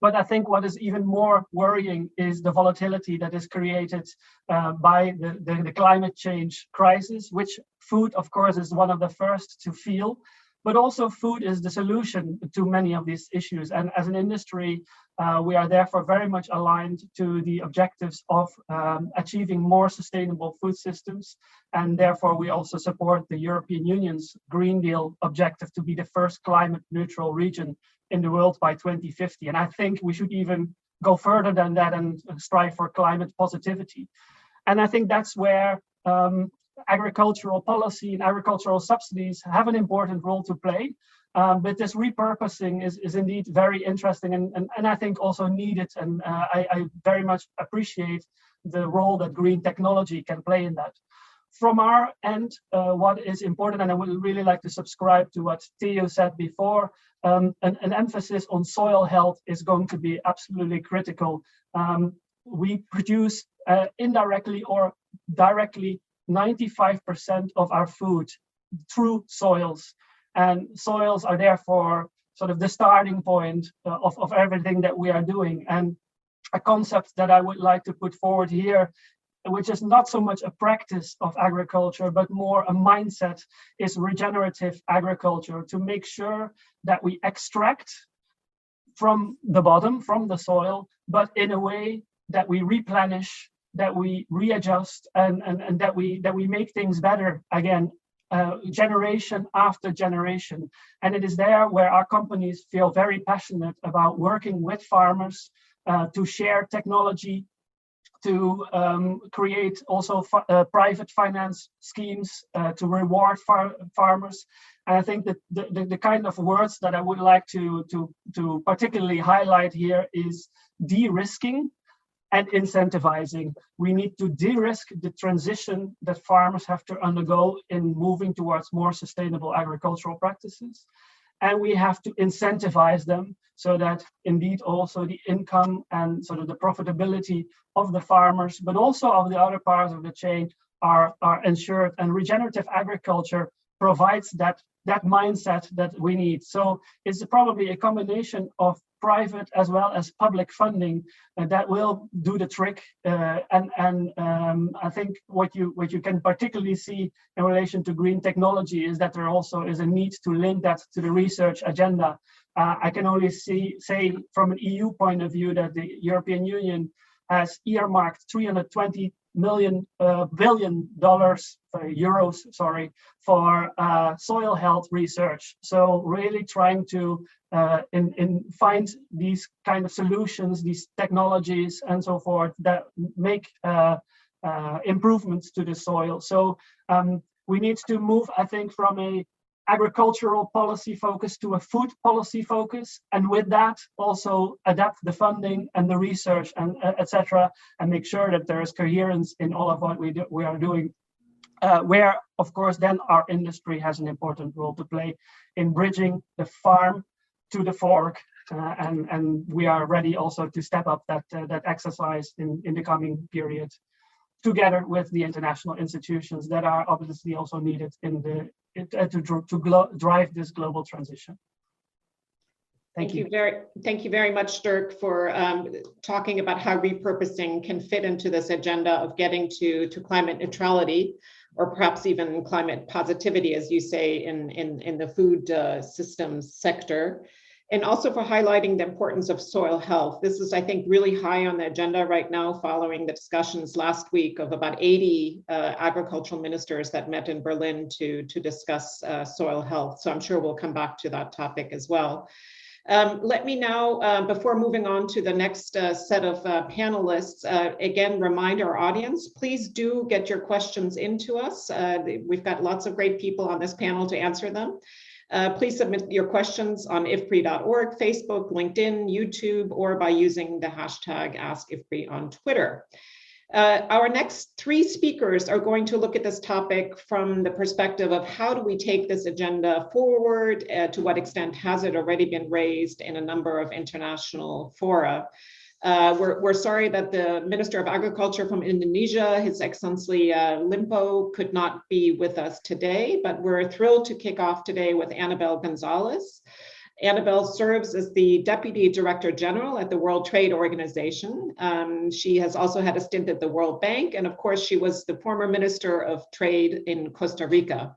But I think what is even more worrying is the volatility that is created uh, by the, the, the, climate change crisis, which food, of course, is one of the first to feel. But also food is the solution to many of these issues. And as an industry, uh, we are therefore very much aligned to the objectives of um, achieving more sustainable food systems. And therefore, we also support the European Union's Green Deal objective to be the first climate neutral region in the world by 2050. And I think we should even go further than that and strive for climate positivity. And I think that's where um, agricultural policy and agricultural subsidies have an important role to play. Um, but this repurposing is, is indeed very interesting and, and, and I think also needed. And uh, I, I, very much appreciate the role that green technology can play in that. From our end, uh, what is important, and I would really like to subscribe to what Theo said before, um, an, an, emphasis on soil health is going to be absolutely critical. Um, we produce uh, indirectly or directly 95% of our food through soils. And soils are therefore sort of the starting point uh, of, of everything that we are doing. And a concept that I would like to put forward here, which is not so much a practice of agriculture, but more a mindset, is regenerative agriculture to make sure that we extract from the bottom, from the soil, but in a way that we replenish that we readjust and, and, and that we that we make things better again uh, generation after generation. And it is there where our companies feel very passionate about working with farmers uh, to share technology to um, create also uh, private finance schemes uh, to reward far farmers. And i think that the, the, the, kind of words that i would like to to to particularly highlight here is de-risking and incentivizing. We need to de-risk the transition that farmers have to undergo in moving towards more sustainable agricultural practices. And we have to incentivize them so that indeed also the income and sort of the profitability of the farmers, but also of the other parts of the chain are, are ensured. And regenerative agriculture provides that that mindset that we need. So it's probably a combination of private as well as public funding uh, that will do the trick. Uh, and and um, I think what you what you can particularly see in relation to green technology is that there also is a need to link that to the research agenda. Uh, I can only see say from an EU point of view that the European Union has earmarked 320 million uh, billion dollars uh, euros sorry for uh, soil health research. So really trying to uh, in, in find these kind of solutions these technologies and so forth that make uh, uh, improvements to the soil. So um, we need to move i think from a agricultural policy focus to a food policy focus and with that also adapt the funding and the research and uh, etc and make sure that there is coherence in all of what we do, we are doing uh, where of course then our industry has an important role to play in bridging the farm to the fork uh, and and we are ready also to step up that uh, that exercise in in the coming period together with the international institutions that are obviously also needed in the uh, to, to drive this global transition. Thank, thank you. you. very thank you very much, Dirk, for um, talking about how repurposing can fit into this agenda of getting to to climate neutrality, or perhaps even climate positivity, as you say, in in in the food uh, systems sector and also for highlighting the importance of soil health. This is, I think, really high on the agenda right now following the discussions last week of about 80 uh, agricultural ministers that met in Berlin to, to discuss uh, soil health. So I'm sure we'll come back to that topic as well. Um, let me now, uh, before moving on to the next uh, set of uh, panelists, uh, again, remind our audience, please do get your questions into us. Uh, we've got lots of great people on this panel to answer them. Uh, please submit your questions on ifpri.org, Facebook, LinkedIn, YouTube, or by using the hashtag AskIFPRI on Twitter. Uh, our next three speakers are going to look at this topic from the perspective of how do we take this agenda forward, uh, to what extent has it already been raised in a number of international fora. Uh, we're, we're sorry that the Minister of Agriculture from Indonesia, His Excellency uh, Limpo, could not be with us today, but we're thrilled to kick off today with Anabel González. Anabel serves as the Deputy Director General at the World Trade Organization. Um, she has also had a stint at the World Bank, and of course, she was the former Minister of Trade in Costa Rica.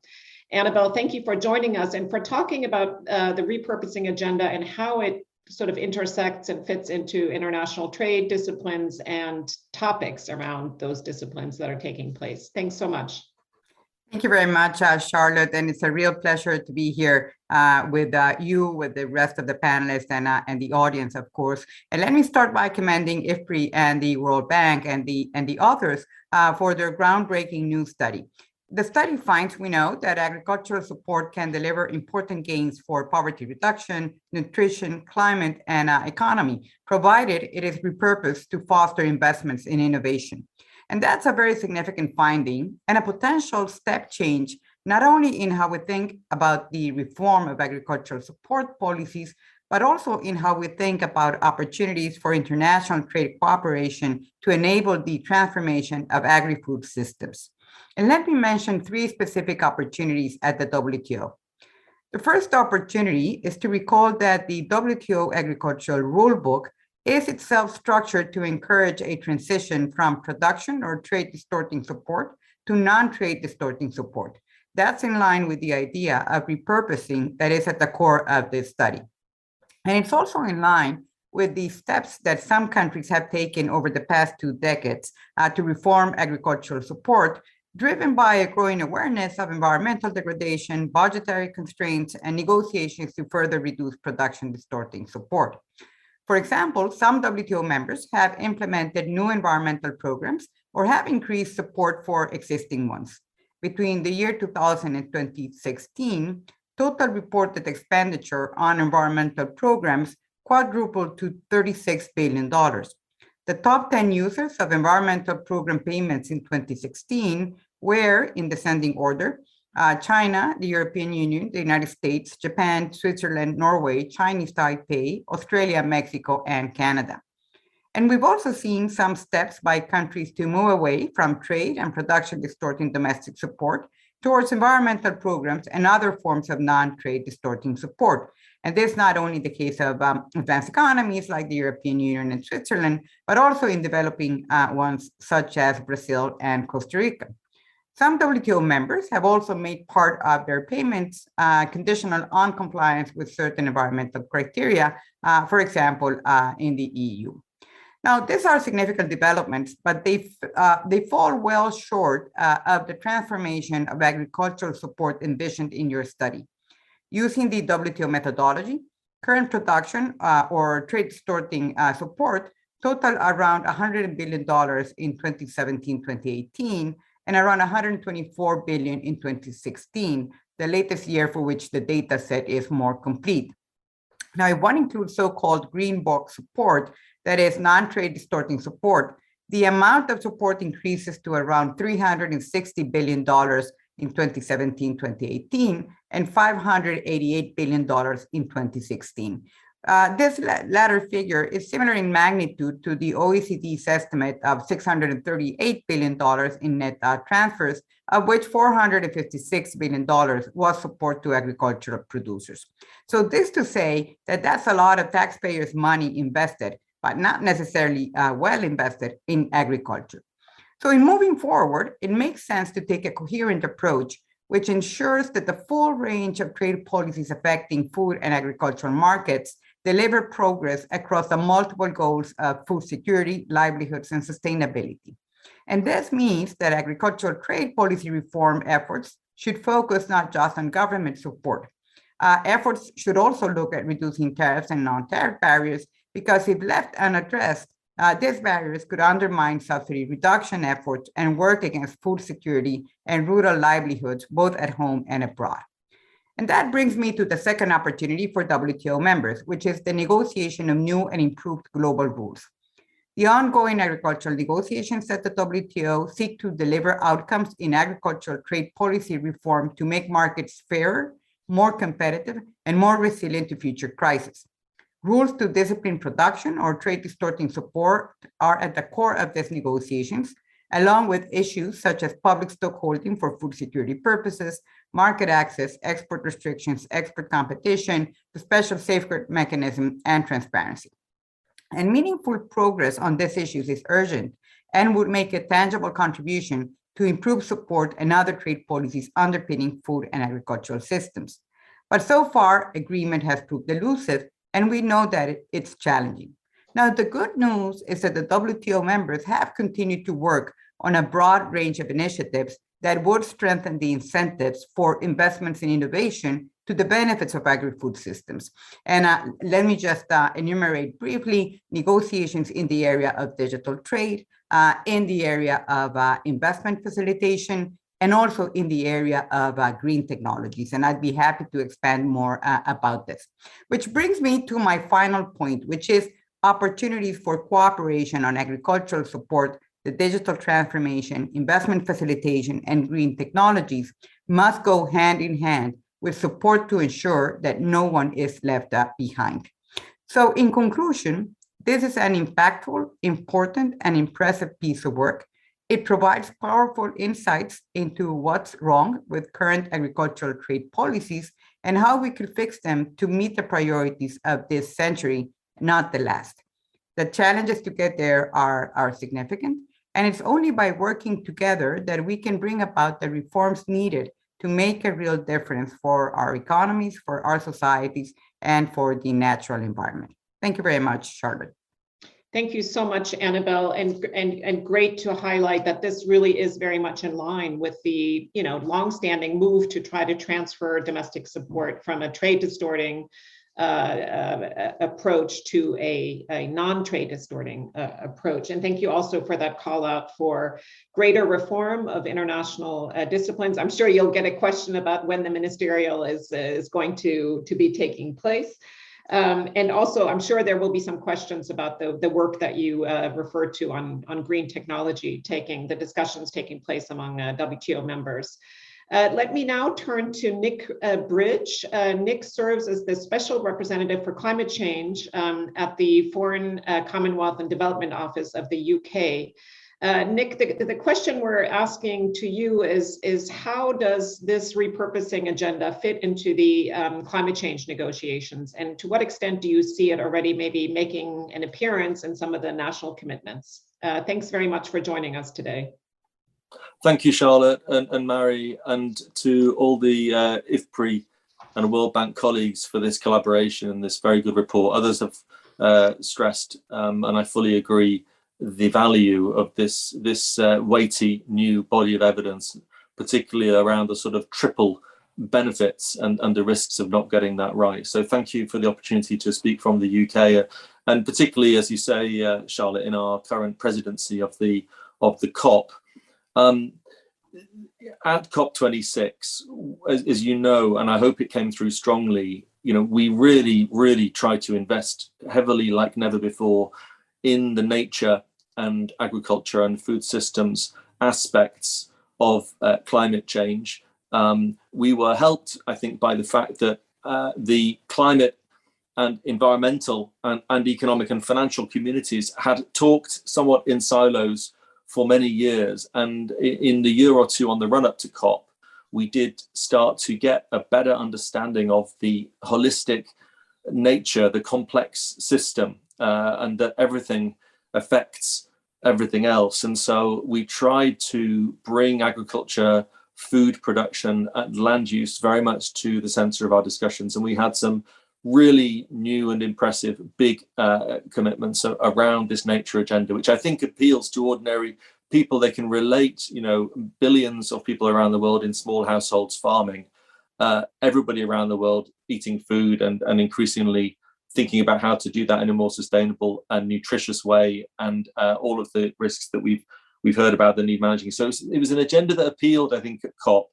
Anabel, thank you for joining us and for talking about uh, the repurposing agenda and how it sort of intersects and fits into international trade disciplines and topics around those disciplines that are taking place. Thanks so much. Thank you very much, uh, Charlotte, and it's a real pleasure to be here uh, with uh, you, with the rest of the panelists and, uh, and the audience, of course. And let me start by commending IFPRI and the World Bank and the, and the authors uh, for their groundbreaking new study. The study finds, we know, that agricultural support can deliver important gains for poverty reduction, nutrition, climate, and uh, economy, provided it is repurposed to foster investments in innovation. And that's a very significant finding and a potential step change, not only in how we think about the reform of agricultural support policies, but also in how we think about opportunities for international trade cooperation to enable the transformation of agri-food systems. And let me mention three specific opportunities at the WTO. The first opportunity is to recall that the WTO Agricultural Rulebook is itself structured to encourage a transition from production or trade distorting support to non-trade distorting support. That's in line with the idea of repurposing that is at the core of this study. And it's also in line with the steps that some countries have taken over the past two decades uh, to reform agricultural support, driven by a growing awareness of environmental degradation, budgetary constraints, and negotiations to further reduce production distorting support. For example, some WTO members have implemented new environmental programs or have increased support for existing ones. Between the year 2000 and 2016, total reported expenditure on environmental programs quadrupled to $36 billion. The top 10 users of environmental program payments in 2016 were, in descending order, uh, China, the European Union, the United States, Japan, Switzerland, Norway, Chinese Taipei, Australia, Mexico, and Canada. And we've also seen some steps by countries to move away from trade and production distorting domestic support towards environmental programs and other forms of non-trade distorting support. And this is not only the case of um, advanced economies like the European Union and Switzerland, but also in developing uh, ones such as Brazil and Costa Rica. Some WTO members have also made part of their payments uh, conditional on compliance with certain environmental criteria, uh, for example, uh, in the EU. Now, these are significant developments, but they, uh, they fall well short uh, of the transformation of agricultural support envisioned in your study. Using the WTO methodology, current production uh, or trade distorting support total around $100 billion in 2017-2018, and around 124 billion in 2016, the latest year for which the data set is more complete. Now, if one includes so-called green box support, that is non-trade distorting support, the amount of support increases to around $360 billion in 2017-2018 and $588 billion in 2016. Uh, this latter figure is similar in magnitude to the OECD's estimate of $638 billion in net uh, transfers, of which $456 billion was support to agricultural producers. So this to say that that's a lot of taxpayers' money invested, but not necessarily uh, well invested in agriculture. So in moving forward, it makes sense to take a coherent approach which ensures that the full range of trade policies affecting food and agricultural markets deliver progress across the multiple goals of food security, livelihoods, and sustainability. And this means that agricultural trade policy reform efforts should focus not just on government support. Uh, efforts should also look at reducing tariffs and non-tariff barriers because if left unaddressed, uh, these barriers could undermine subsidy reduction efforts and work against food security and rural livelihoods, both at home and abroad. And that brings me to the second opportunity for WTO members, which is the negotiation of new and improved global rules. The ongoing agricultural negotiations at the WTO seek to deliver outcomes in agricultural trade policy reform to make markets fairer, more competitive, and more resilient to future crises. Rules to discipline production or trade distorting support are at the core of these negotiations, along with issues such as public stockholding for food security purposes, market access, export restrictions, export competition, the special safeguard mechanism, and transparency. And meaningful progress on these issues is urgent and would make a tangible contribution to improve support and other trade policies underpinning food and agricultural systems. But so far, agreement has proved elusive, and we know that it, it's challenging. Now, the good news is that the WTO members have continued to work on a broad range of initiatives that would strengthen the incentives for investments in innovation to the benefits of agri-food systems. And uh, let me just uh, enumerate briefly negotiations in the area of digital trade, uh, in the area of uh, investment facilitation, and also in the area of uh, green technologies. And I'd be happy to expand more uh, about this. Which brings me to my final point, which is opportunities for cooperation on agricultural support, the digital transformation, investment facilitation, and green technologies must go hand in hand with support to ensure that no one is left uh, behind. So in conclusion, this is an impactful, important, and impressive piece of work. It provides powerful insights into what's wrong with current agricultural trade policies and how we could fix them to meet the priorities of this century, not the last. The challenges to get there are, are significant, and it's only by working together that we can bring about the reforms needed to make a real difference for our economies, for our societies, and for the natural environment. Thank you very much, Charlotte. Thank you so much, Anabel, and, and, and great to highlight that this really is very much in line with the you know longstanding move to try to transfer domestic support from a trade distorting approach to a, a non-trade distorting uh, approach. And thank you also for that call out for greater reform of international uh, disciplines. I'm sure you'll get a question about when the ministerial is, is going to, to be taking place. Um, and also, I'm sure there will be some questions about the, the work that you uh, referred to on, on green technology, taking the discussions taking place among uh, WTO members. Uh, let me now turn to Nick uh, Bridge. Uh, Nick serves as the Special Representative for Climate Change um, at the Foreign uh, Commonwealth and Development Office of the UK. Uh, Nick, the, the question we're asking to you is, is how does this repurposing agenda fit into the um, climate change negotiations? And to what extent do you see it already maybe making an appearance in some of the national commitments? Uh, thanks very much for joining us today. Thank you, Charlotte and, and Mari, and to all the uh, IFPRI and World Bank colleagues for this collaboration and this very good report. Others have uh, stressed, um, and I fully agree, the value of this this uh, weighty new body of evidence, particularly around the sort of triple benefits and, and the risks of not getting that right. So thank you for the opportunity to speak from the UK, uh, and particularly as you say, uh, Charlotte, in our current presidency of the of the COP. Um, at COP26, as, as you know, and I hope it came through strongly, you know, we really, really try to invest heavily like never before in the nature and agriculture and food systems aspects of uh, climate change. Um, we were helped, I think, by the fact that uh, the climate and environmental and, and economic and financial communities had talked somewhat in silos for many years. And in the year or two on the run up to COP, we did start to get a better understanding of the holistic nature, the complex system uh, and that everything affects everything else. And so we tried to bring agriculture, food production, and land use very much to the center of our discussions. And we had some really new and impressive big uh, commitments around this nature agenda, which I think appeals to ordinary people. They can relate, you know, billions of people around the world in small households farming, uh, everybody around the world eating food and, and increasingly thinking about how to do that in a more sustainable and nutritious way, and uh, all of the risks that we've we've heard about the need managing. So it was an agenda that appealed, I think, at COP.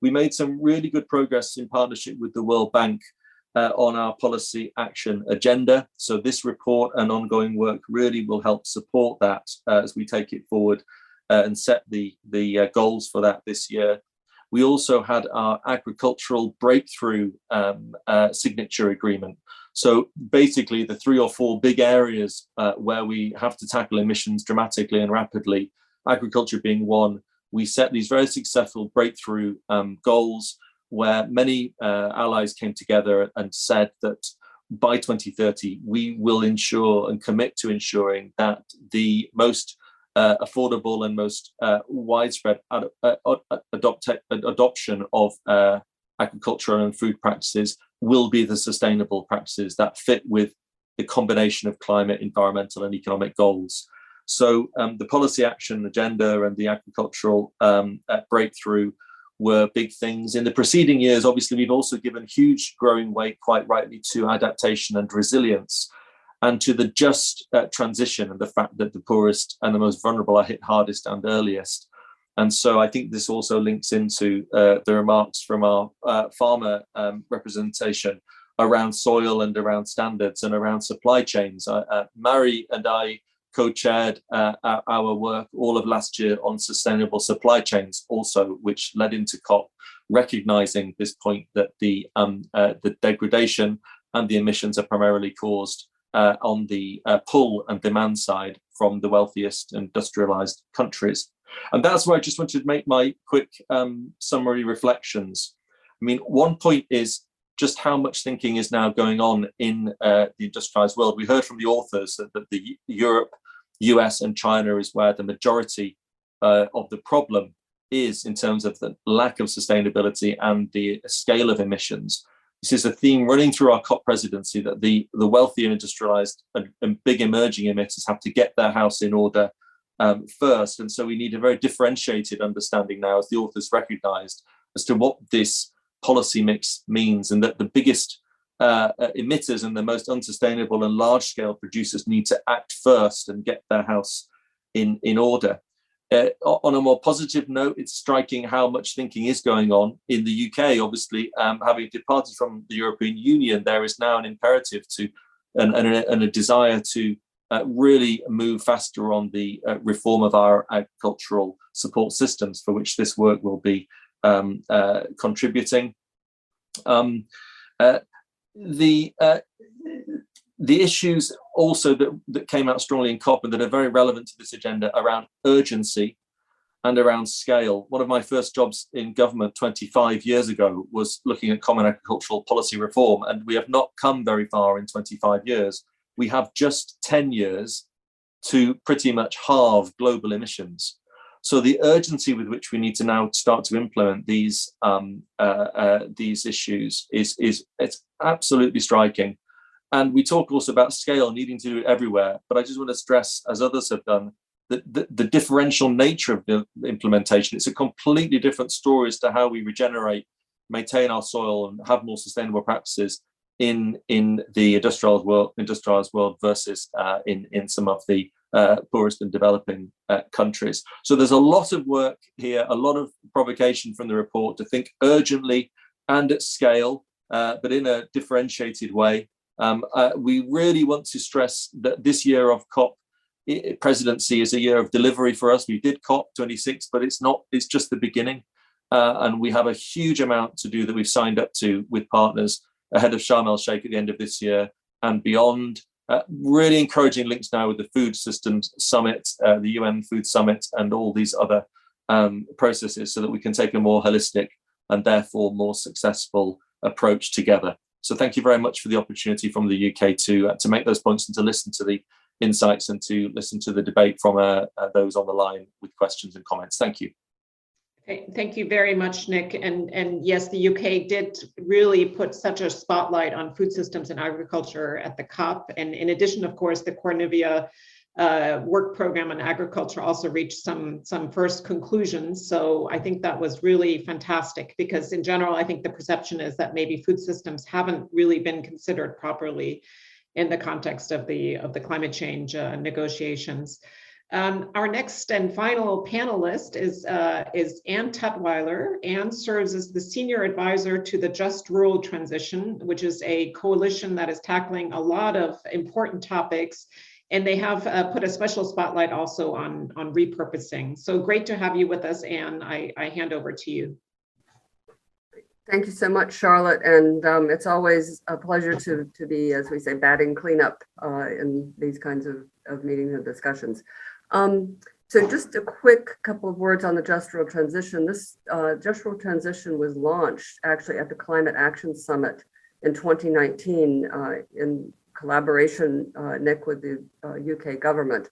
We made some really good progress in partnership with the World Bank uh, on our policy action agenda. So this report and ongoing work really will help support that uh, as we take it forward uh, and set the the uh, goals for that this year. We also had our agricultural breakthrough um, uh, signature agreement, so basically, the three or four big areas uh, where we have to tackle emissions dramatically and rapidly, agriculture being one, we set these very successful breakthrough um, goals where many uh, allies came together and said that by 2030, we will ensure and commit to ensuring that the most uh, affordable and most uh, widespread ad- uh, adopt- adoption of uh, agricultural and food practices will be the sustainable practices that fit with the combination of climate, environmental, and economic goals. So um, the policy action agenda and the agricultural um, uh, breakthrough were big things. In the preceding years, obviously, we've also given huge growing weight, quite rightly, to adaptation and resilience and to the just uh, transition and the fact that the poorest and the most vulnerable are hit hardest and earliest. And so I think this also links into uh, the remarks from our uh, farmer um, representation around soil and around standards and around supply chains. Uh, Mari and I co-chaired uh, our work all of last year on sustainable supply chains also, which led into COP, recognizing this point that the, um, uh, the degradation and the emissions are primarily caused uh, on the uh, pull and demand side from the wealthiest industrialized countries. And that's where I just wanted to make my quick um, summary reflections. I mean, one point is just how much thinking is now going on in uh, the industrialized world. We heard from the authors that, that the Europe, US, and China is where the majority uh, of the problem is in terms of the lack of sustainability and the scale of emissions. This is a theme running through our COP presidency that the, the wealthy and industrialized and, and big emerging emitters have to get their house in order um, first. And so we need a very differentiated understanding now, as the authors recognized, as to what this policy mix means, and that the biggest uh, uh, emitters and the most unsustainable and large scale producers need to act first and get their house in, in order. Uh, on a more positive note, it's striking how much thinking is going on in the UK. Obviously, um, having departed from the European Union, there is now an imperative to and, and, a, and a desire to uh, really move faster on the uh, reform of our agricultural support systems, for which this work will be um, uh, contributing. Um, the uh, the issues also that, that came out strongly in COP and that are very relevant to this agenda around urgency and around scale. One of my first jobs in government 25 years ago was looking at common agricultural policy reform, and we have not come very far in 25 years. We have just 10 years to pretty much halve global emissions. So the urgency with which we need to now start to implement these um, uh, uh, these issues is is it's absolutely striking. And we talk also about scale needing to do it everywhere. But I just want to stress, as others have done, that the, the differential nature of the implementation. It's a completely different story as to how we regenerate, maintain our soil, and have more sustainable practices in in the industrialized world, industrialized world versus uh, in in some of the uh, poorest and developing uh, countries. So there's a lot of work here, a lot of provocation from the report to think urgently and at scale, uh, but in a differentiated way. Um, uh, we really want to stress that this year of COP presidency is a year of delivery for us. We did COP 26, but it's not, it's just the beginning. Uh, and we have a huge amount to do that we've signed up to with partners ahead of Sharm el Sheikh at the end of this year and beyond. Uh, really encouraging links now with the Food Systems Summit, uh, the UN Food Summit, and all these other um, processes so that we can take a more holistic and therefore more successful approach together. So thank you very much for the opportunity from the UK to, uh, to make those points and to listen to the insights and to listen to the debate from uh, uh, those on the line with questions and comments. Thank you. Thank you very much, Nick. And, and yes, the UK did really put such a spotlight on food systems and agriculture at the COP. And in addition, of course, the Koronivia uh, work program on agriculture also reached some, some first conclusions. So I think that was really fantastic because in general, I think the perception is that maybe food systems haven't really been considered properly in the context of the, of the climate change uh, negotiations. Um, our next and final panelist is, uh, is Ann Tutwiler. Ann serves as the senior advisor to the Just Rural Transition, which is a coalition that is tackling a lot of important topics. And they have uh, put a special spotlight also on, on repurposing. So great to have you with us, Ann. I, I hand over to you. Thank you so much, Charlotte. And um, it's always a pleasure to, to be, as we say, batting cleanup uh, in these kinds of, of meetings and discussions. Um, so just a quick couple of words on the Just Rural Transition. This uh, Just Rural Transition was launched actually at the Climate Action Summit in 2019 uh, in collaboration, uh, Nick, with the UK uh, government.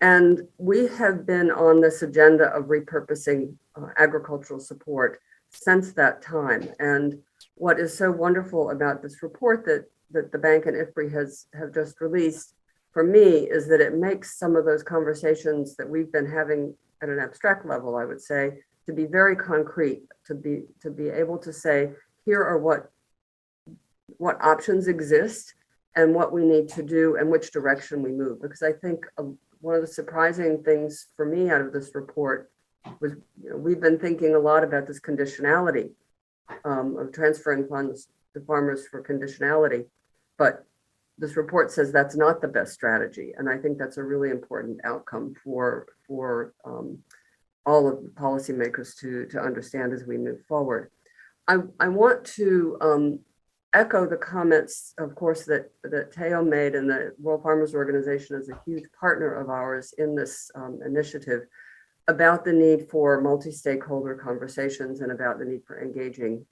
And we have been on this agenda of repurposing uh, agricultural support since that time. And what is so wonderful about this report that, that the bank and IFPRI has have just released for me is that it makes some of those conversations that we've been having at an abstract level, I would say, to be very concrete, to be to be able to say, here are what what options exist and what we need to do and which direction we move. Because I think uh, one of the surprising things for me out of this report was you know, we've been thinking a lot about this conditionality um, of transferring funds to farmers for conditionality, but this report says that's not the best strategy, and I think that's a really important outcome for for um, all of the policymakers to to understand as we move forward. I I want to um, echo the comments, of course, that that Theo made, and the World Farmers Organization is a huge partner of ours in this um, initiative about the need for multi-stakeholder conversations and about the need for engaging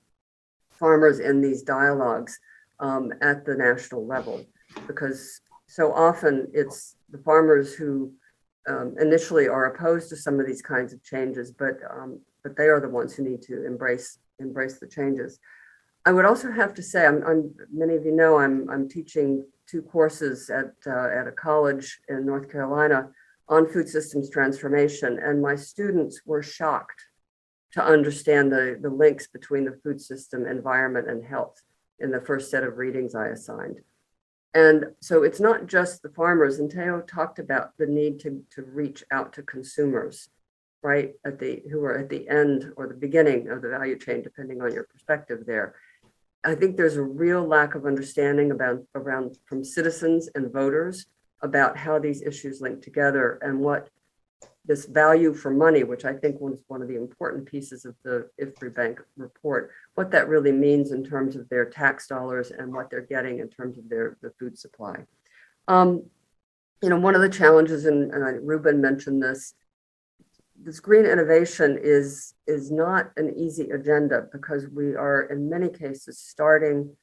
farmers in these dialogues um, at the national level, because so often it's the farmers who um, initially are opposed to some of these kinds of changes, but um, but they are the ones who need to embrace embrace the changes. I would also have to say, I'm, I'm many of you know I'm I'm teaching two courses at uh, at a college in North Carolina on food systems transformation, and my students were shocked to understand the, the links between the food system, environment, and health in the first set of readings I assigned. And so it's not just the farmers, and Theo talked about the need to, to reach out to consumers, right, at the who are at the end or the beginning of the value chain, depending on your perspective there. I think there's a real lack of understanding about around from citizens and voters about how these issues link together and what this value for money, which I think was one of the important pieces of the IFPRI Bank report, what that really means in terms of their tax dollars and what they're getting in terms of their the food supply. Um, you know, one of the challenges, and, and Ruben mentioned this, this green innovation is is not an easy agenda because we are in many cases starting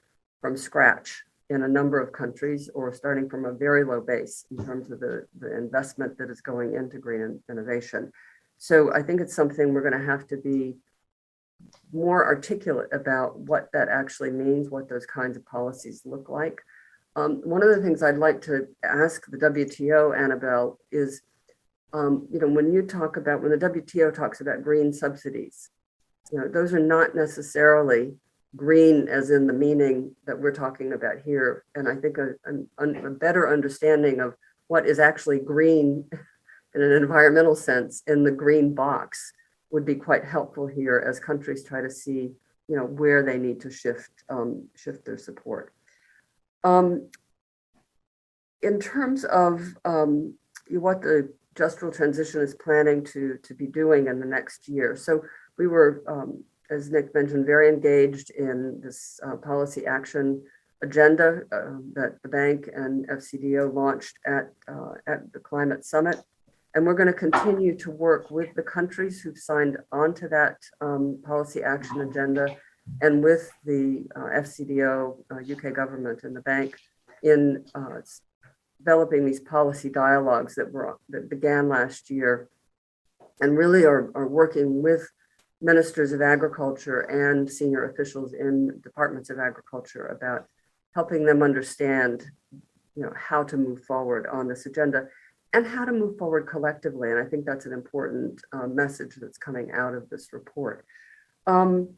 from scratch in a number of countries or starting from a very low base in terms of the, the investment that is going into green innovation. So I think it's something we're going to have to be more articulate about what that actually means, what those kinds of policies look like. Um, one of the things I'd like to ask the WTO, Anabel, is, um, you know, when you talk about, when the WTO talks about green subsidies, you know, those are not necessarily green as in the meaning that we're talking about here. And I think a, a, a better understanding of what is actually green in an environmental sense in the green box would be quite helpful here as countries try to see, you know, where they need to shift um, shift their support. Um, in terms of um, what the Just Rural Transition is planning to to be doing in the next year, so we were um, as Nick mentioned, very engaged in this uh, policy action agenda uh, that the bank and FCDO launched at, uh, at the Climate Summit. And we're going to continue to work with the countries who've signed onto that um, policy action agenda and with the uh, FCDO, UK uh, government, and the bank in uh, developing these policy dialogues that were that began last year and really are, are working with ministers of agriculture and senior officials in departments of agriculture about helping them understand you know how to move forward on this agenda and how to move forward collectively. And i think that's an important uh, message that's coming out of this report. Um,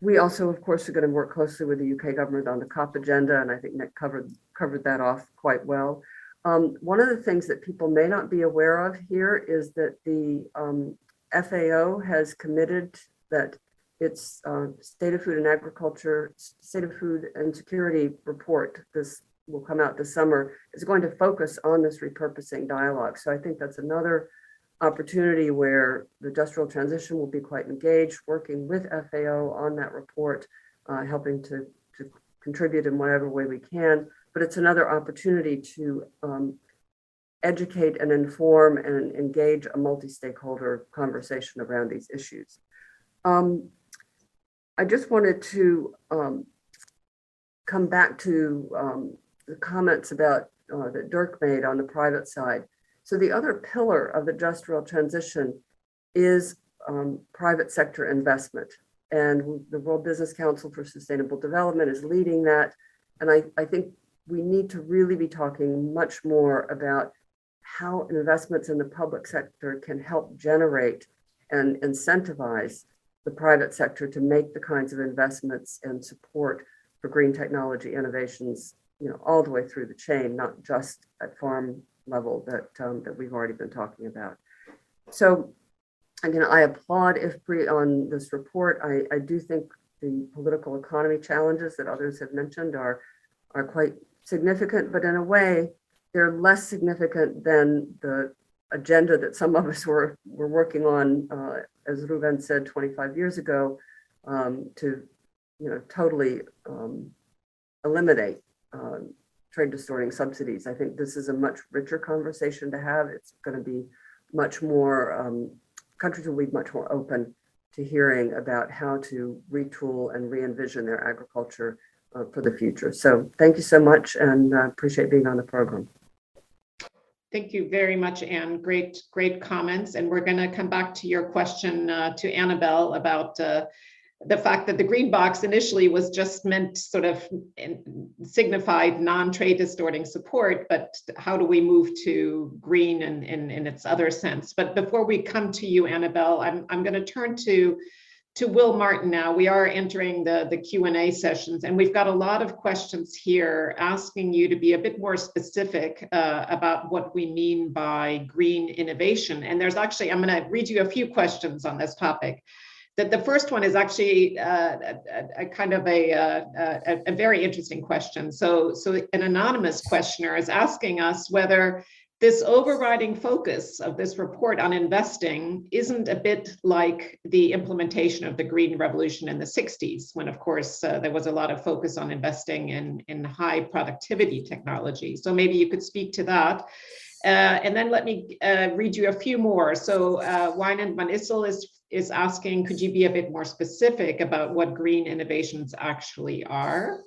we also of course are going to work closely with the uk government on the cop agenda and i think nick covered covered that off quite well. Um, one of the things that people may not be aware of here is that the um, FAO has committed that its uh, State of Food and Agriculture, State of Food and Security report, this will come out this summer, is going to focus on this repurposing dialogue. So I think that's another opportunity where the Just Rural Transition will be quite engaged, working with FAO on that report, uh, helping to, to contribute in whatever way we can. But it's another opportunity to um, educate and inform and engage a multi-stakeholder conversation around these issues. Um, I just wanted to um, come back to um, the comments about uh, that Dirk made on the private side. So the other pillar of the Just Rural Transition is um, private sector investment. And the World Business Council for Sustainable Development is leading that. And I, I think we need to really be talking much more about how investments in the public sector can help generate and incentivize the private sector to make the kinds of investments and support for green technology innovations, you know, all the way through the chain, not just at farm level that um, that we've already been talking about. So again, I applaud IFPRI on this report. I, I do think the political economy challenges that others have mentioned are are quite significant, but in a way, they're less significant than the agenda that some of us were were working on, uh, as Ruben said 25 years ago, um, to you know totally um, eliminate um, trade distorting subsidies. I think this is a much richer conversation to have. It's going to be much more um, countries will be much more open to hearing about how to retool and re-envision their agriculture uh, for the future. So thank you so much and uh, appreciate being on the program. Thank you very much, Ann. Great, great comments. And we're going to come back to your question uh, to Anabel about uh, the fact that the green box initially was just meant sort of signified non-trade distorting support, but how do we move to green in, in, in its other sense? But before we come to you, Anabel, I'm, I'm going to turn to to Will Martin now. We are entering the, the Q&A sessions and we've got a lot of questions here asking you to be a bit more specific uh, about what we mean by green innovation. And there's actually, I'm gonna read you a few questions on this topic. That the first one is actually uh, a, a, kind of a, uh, a, a very interesting question. So, so an anonymous questioner is asking us whether this overriding focus of this report on investing isn't a bit like the implementation of the green revolution in the 60s when of course uh, there was a lot of focus on investing in, in high productivity technology. So maybe you could speak to that. Uh, and then let me uh, read you a few more. So uh, van Issel is is asking could you be a bit more specific about what green innovations actually are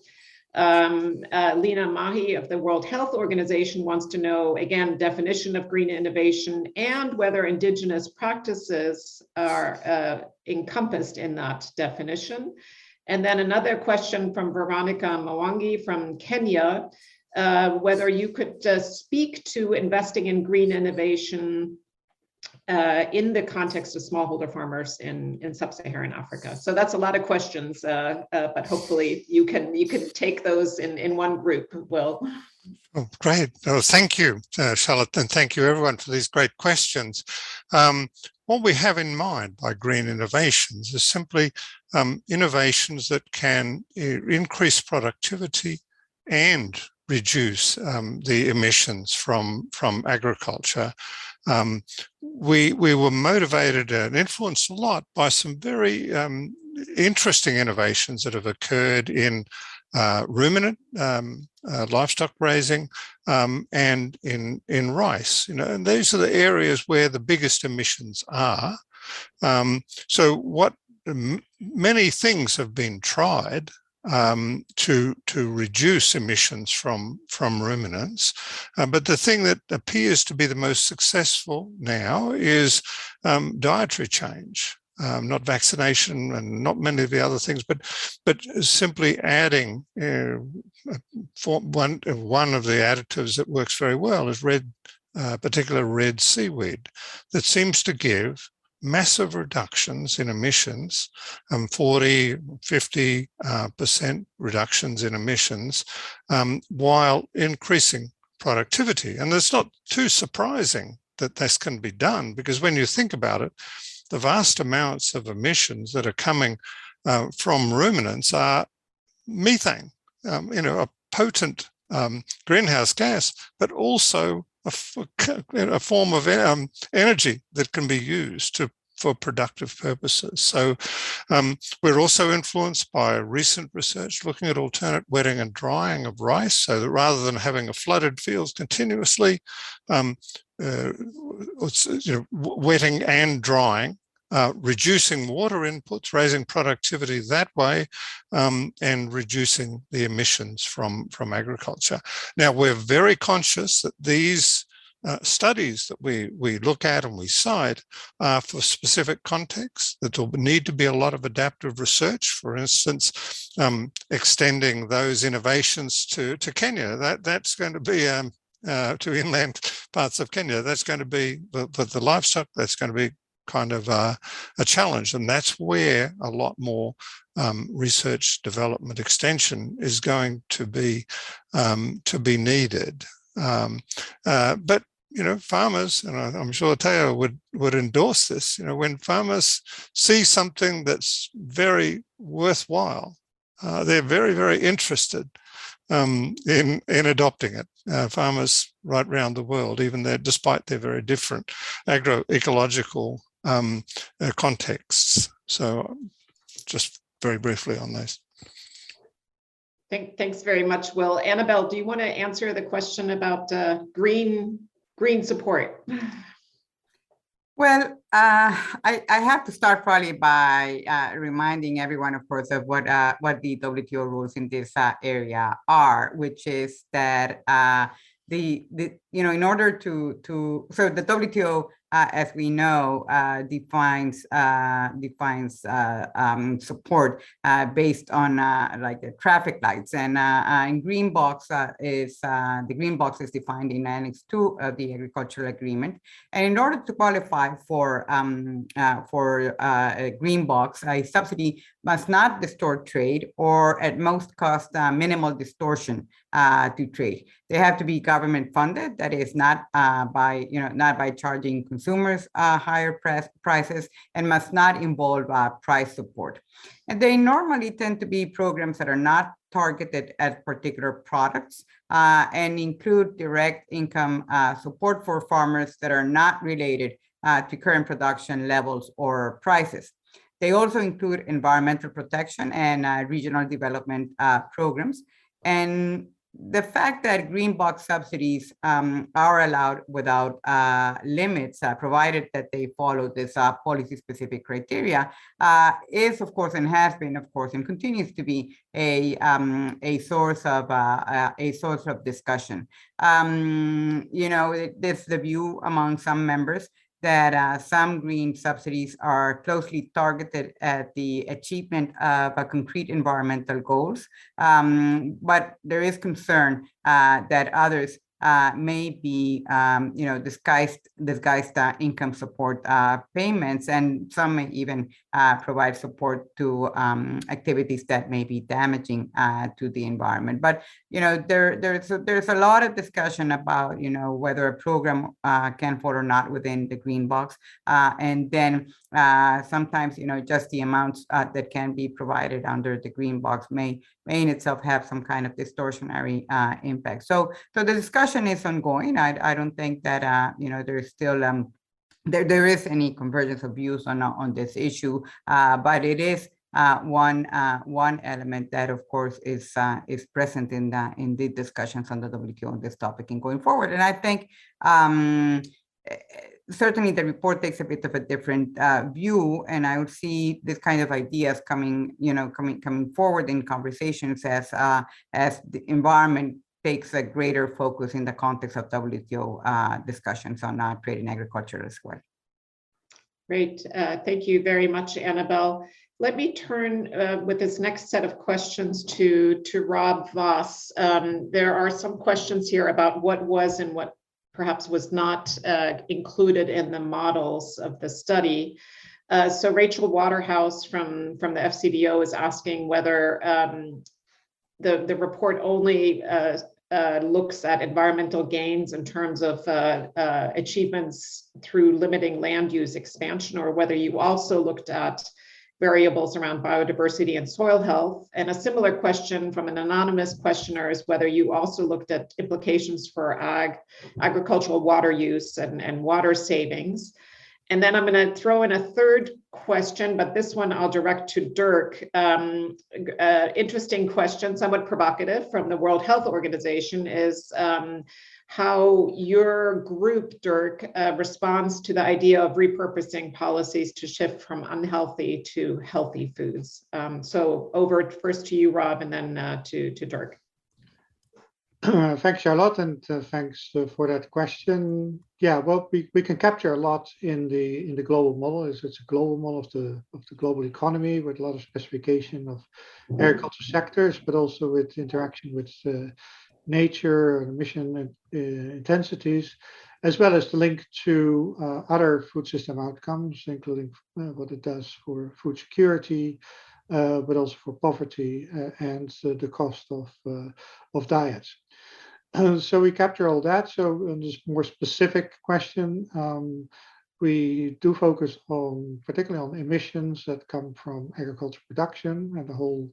um, uh, Lena Mahi of the World Health Organization wants to know, again, definition of green innovation and whether indigenous practices are uh, encompassed in that definition. And then another question from Veronica Mwangi from Kenya, uh, whether you could uh, speak to investing in green innovation uh, in the context of smallholder farmers in, in sub-Saharan Africa. So that's a lot of questions, uh, uh, but hopefully you can you can take those in, in one group, Will. Oh, great. Oh, thank you, uh, Charlotte, and thank you everyone for these great questions. Um, what we have in mind by green innovations is simply um, innovations that can uh, increase productivity and reduce um, the emissions from, from agriculture um, we, we were motivated and influenced a lot by some very um, interesting innovations that have occurred in uh, ruminant um, uh, livestock raising um, and in, in rice. You know, and these are the areas where the biggest emissions are. Um, so what many things have been tried um, to to reduce emissions from from ruminants. Uh, but the thing that appears to be the most successful now is um, dietary change. Um, not vaccination and not many of the other things, but but simply adding uh, one one of the additives that works very well is red, uh, particular red seaweed, that seems to give massive reductions in emissions, um, 40, 50 uh, percent reductions in emissions, um, while increasing productivity. And it's not too surprising that this can be done because when you think about it, the vast amounts of emissions that are coming uh, from ruminants are methane, um, you know, a potent um, greenhouse gas, but also a, a form of um, energy that can be used to for productive purposes. So um, we're also influenced by recent research looking at alternate wetting and drying of rice so that rather than having a flooded fields continuously, um, uh, you know, wetting and drying uh, reducing water inputs, raising productivity that way, um, and reducing the emissions from, from agriculture. Now, we're very conscious that these uh, studies that we, we look at and we cite are for specific contexts. That will need to be a lot of adaptive research, for instance, um, extending those innovations to, to Kenya. That, that's going to be um, uh, to inland parts of Kenya. That's going to be for the livestock. That's going to be kind of uh, a challenge, and that's where a lot more um, research development extension is going to be um, to be needed. Um, uh, but you know, farmers, and I'm sure Theo would would endorse this. You know, when farmers see something that's very worthwhile, uh, they're very very interested um, in in adopting it. Uh, farmers right around the world, even there, despite their very different agroecological um, uh, contexts. So, just very briefly on those. Thank, thanks very much, Will. Anabel, do you want to answer the question about uh, green green support? Well, uh, I, I have to start probably by uh, reminding everyone, of course, of what uh, what the WTO rules in this uh, area are, which is that uh, the the you know in order to to so the WTO uh, as we know, uh, defines uh, defines uh, um, support uh, based on uh, like the traffic lights, and in green box is the green box is defined in Annex Two of the Agricultural Agreement, and in order to qualify for um, for a green box, a subsidy must not distort trade or at most cost minimal distortion to trade. They have to be government funded, that is not by you know not by charging consumers uh, higher price, prices and must not involve uh, price support. And they normally tend to be programs that are not targeted at particular products uh, and include direct income uh, support for farmers that are not related uh, to current production levels or prices. They also include environmental protection and uh, regional development programs. And the fact that green box subsidies um, are allowed without uh, limits, uh, provided that they follow this uh, policy-specific criteria, uh, is of course and has been, of course, and continues to be a um, a source of uh, uh, a source of discussion. Um, you know, this the view among some members that uh, some green subsidies are closely targeted at the achievement of concrete environmental goals. Um, but there is concern uh, that others uh, may be, um, you know, disguised disguised uh, income support uh, payments, and some may even uh, provide support to um, activities that may be damaging uh, to the environment. But you know, there there's a, there's a lot of discussion about you know whether a program can fall or not within the green box, and then sometimes you know just the amounts that can be provided under the green box may may in itself have some kind of distortionary impact. So so the discussion discussion is ongoing. I, I don't think that, uh, you know, there's still, um, there, there is any convergence of views on, on this issue, uh, but it is uh, one uh, one element that, of course, is uh, is present in the in the discussions on the WTO on this topic and going forward. And I think um, certainly the report takes a bit of a different uh, view, and I would see this kind of ideas coming, you know, coming coming forward in conversations as uh, as the environment takes a greater focus in the context of WTO uh, discussions on uh, trade and agriculture as well. Great. Uh, thank you very much, Anabel. Let me turn uh, with this next set of questions to, to Rob Vos. Um, there are some questions here about what was and what perhaps was not uh, included in the models of the study. Uh, so Rachel Waterhouse from, from the FCDO is asking whether um, the, the report only uh, uh, looks at environmental gains in terms of uh, uh, achievements through limiting land use expansion, or whether you also looked at variables around biodiversity and soil health. And a similar question from an anonymous questioner is whether you also looked at implications for ag, agricultural water use and, and water savings. And then I'm going to throw in a third question, but this one I'll direct to Dirk. Um, uh, interesting question, somewhat provocative from the World Health Organization is um, how your group, Dirk, uh, responds to the idea of repurposing policies to shift from unhealthy to healthy foods. Um, so over first to you, Rob, and then uh, to, to Dirk. Thanks, Charlotte, and uh, thanks uh, for that question. Yeah, well, we, we can capture a lot in the in the global model. It's, it's a global model of the of the global economy with a lot of specification of agriculture sectors, but also with interaction with uh, nature and emission uh, intensities, as well as the link to uh, other food system outcomes, including uh, what it does for food security, uh, but also for poverty uh, and uh, the cost of of diets. so we capture all that. So on this more specific question, um, we do focus on particularly on emissions that come from agriculture production and the whole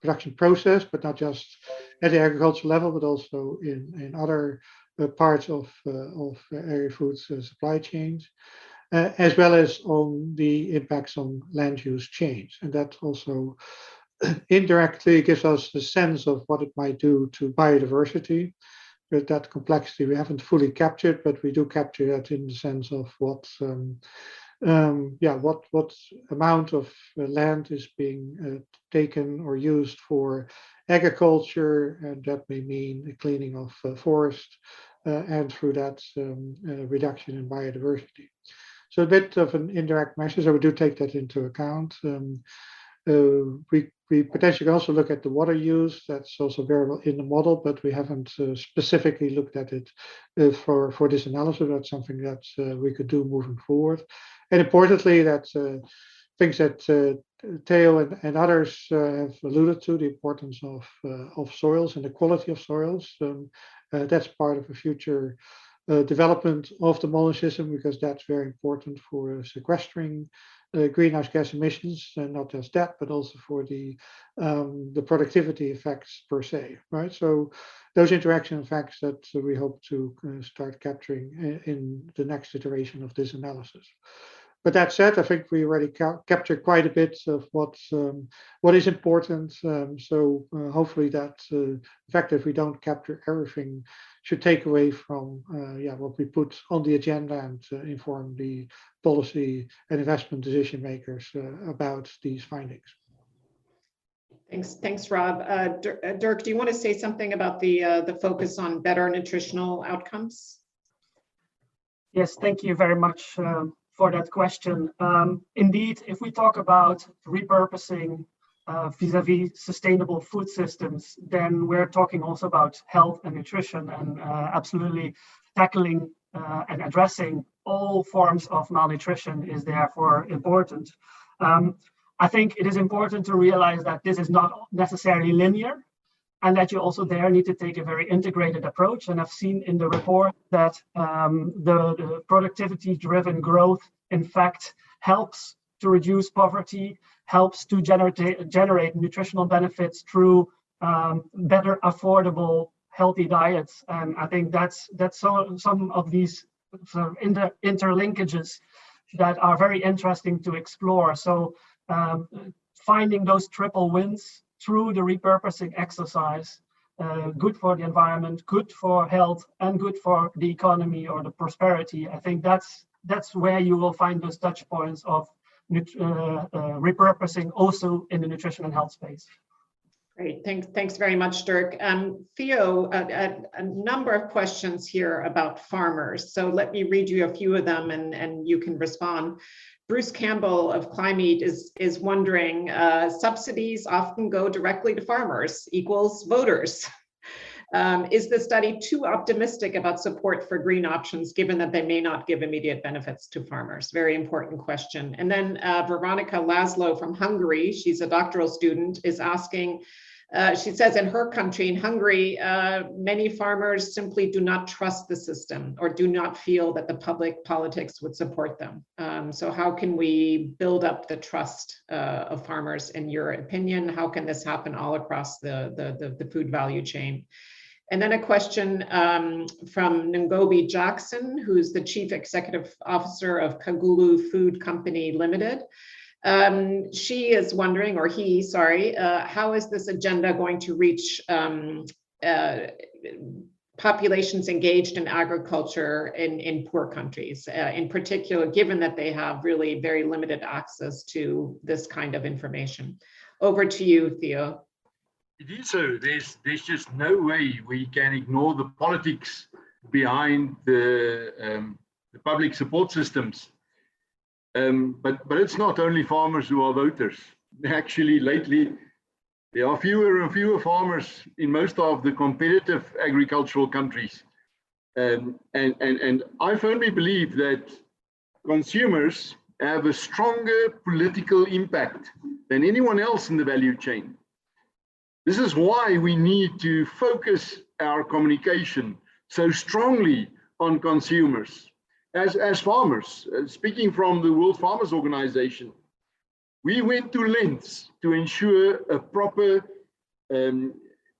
production process, but not just at the agricultural level, but also in, in other uh, parts of, uh, of uh, supply chains, uh, as well as on the impacts on land use change. And that also indirectly gives us a sense of what it might do to biodiversity. With that complexity, we haven't fully captured, but we do capture that in the sense of what, um, um, yeah, what what amount of uh, land is being uh, taken or used for agriculture, and that may mean the cleaning of uh, forest, and through that um, reduction in biodiversity. So a bit of an indirect measure. So we do take that into account. Um, uh, we we potentially also look at the water use. That's also variable in the model, but we haven't uh, specifically looked at it uh, for for this analysis. That's something that we could do moving forward. And importantly, that uh, things that uh, Theo and, and others have alluded to, the importance of of soils and the quality of soils. Um, that's part of a future development of the model system because that's very important for sequestering uh, greenhouse gas emissions, and not just that, but also for the um, the productivity effects per se, right? So those interaction effects that we hope to uh, start capturing in, in, the next iteration of this analysis. But that said, I think we already ca captured quite a bit of what um, what is important. Um, so uh, hopefully that uh, the fact that we don't capture everything should take away from uh, yeah what we put on the agenda and uh, inform the policy and investment decision makers uh, about these findings. Thanks, thanks, Rob. Uh, Dirk, do you want to say something about the the focus on better nutritional outcomes? Yes, thank you very much. Um, for that question. Um, indeed, if we talk about repurposing uh, vis-a-vis -vis sustainable food systems, then we're talking also about health and nutrition and uh, absolutely tackling uh, and addressing all forms of malnutrition is therefore important. Um, I think it is important to realize that this is not necessarily linear and that you also there need to take a very integrated approach. And I've seen in the report that um, the, the productivity-driven growth, in fact, helps to reduce poverty, helps to generate, generate nutritional benefits through um, better affordable healthy diets. And I think that's that's so, some of these sort of inter, interlinkages that are very interesting to explore. So um, finding those triple wins through the repurposing exercise, uh, good for the environment, good for health, and good for the economy or the prosperity. I think that's that's where you will find those touch points of uh, uh, repurposing also in the nutrition and health space. Great, thanks, thanks very much, Dirk. Um, Theo, a, a, a, number of questions here about farmers. So let me read you a few of them and, and you can respond. Bruce Campbell of Climate is, is wondering, uh, subsidies often go directly to farmers equals voters. Um, is the study too optimistic about support for green options, given that they may not give immediate benefits to farmers? Very important question. And then uh, Veronica Laszlo from Hungary, she's a doctoral student, is asking, uh, she says in her country, in Hungary, uh, many farmers simply do not trust the system or do not feel that the public politics would support them. Um, so how can we build up the trust uh, of farmers in your opinion? How can this happen all across the, the, the, the food value chain? And then a question um, from Ngobi Jackson, who's the Chief Executive Officer of Kagulu Food Company Limited. Um, she is wondering, or he, sorry, uh, how is this agenda going to reach um, uh, populations engaged in agriculture in, in poor countries, uh, in particular, given that they have really very limited access to this kind of information. Over to you, Theo. It is so. There's there's just no way we can ignore the politics behind the um, the public support systems. Um, but but it's not only farmers who are voters. Actually, lately there are fewer and fewer farmers in most of the competitive agricultural countries. Um, and, and, and I firmly believe that consumers have a stronger political impact than anyone else in the value chain. This is why we need to focus our communication so strongly on consumers. As, as farmers, uh, speaking from the World Farmers Organization, we went to lengths to ensure a proper um,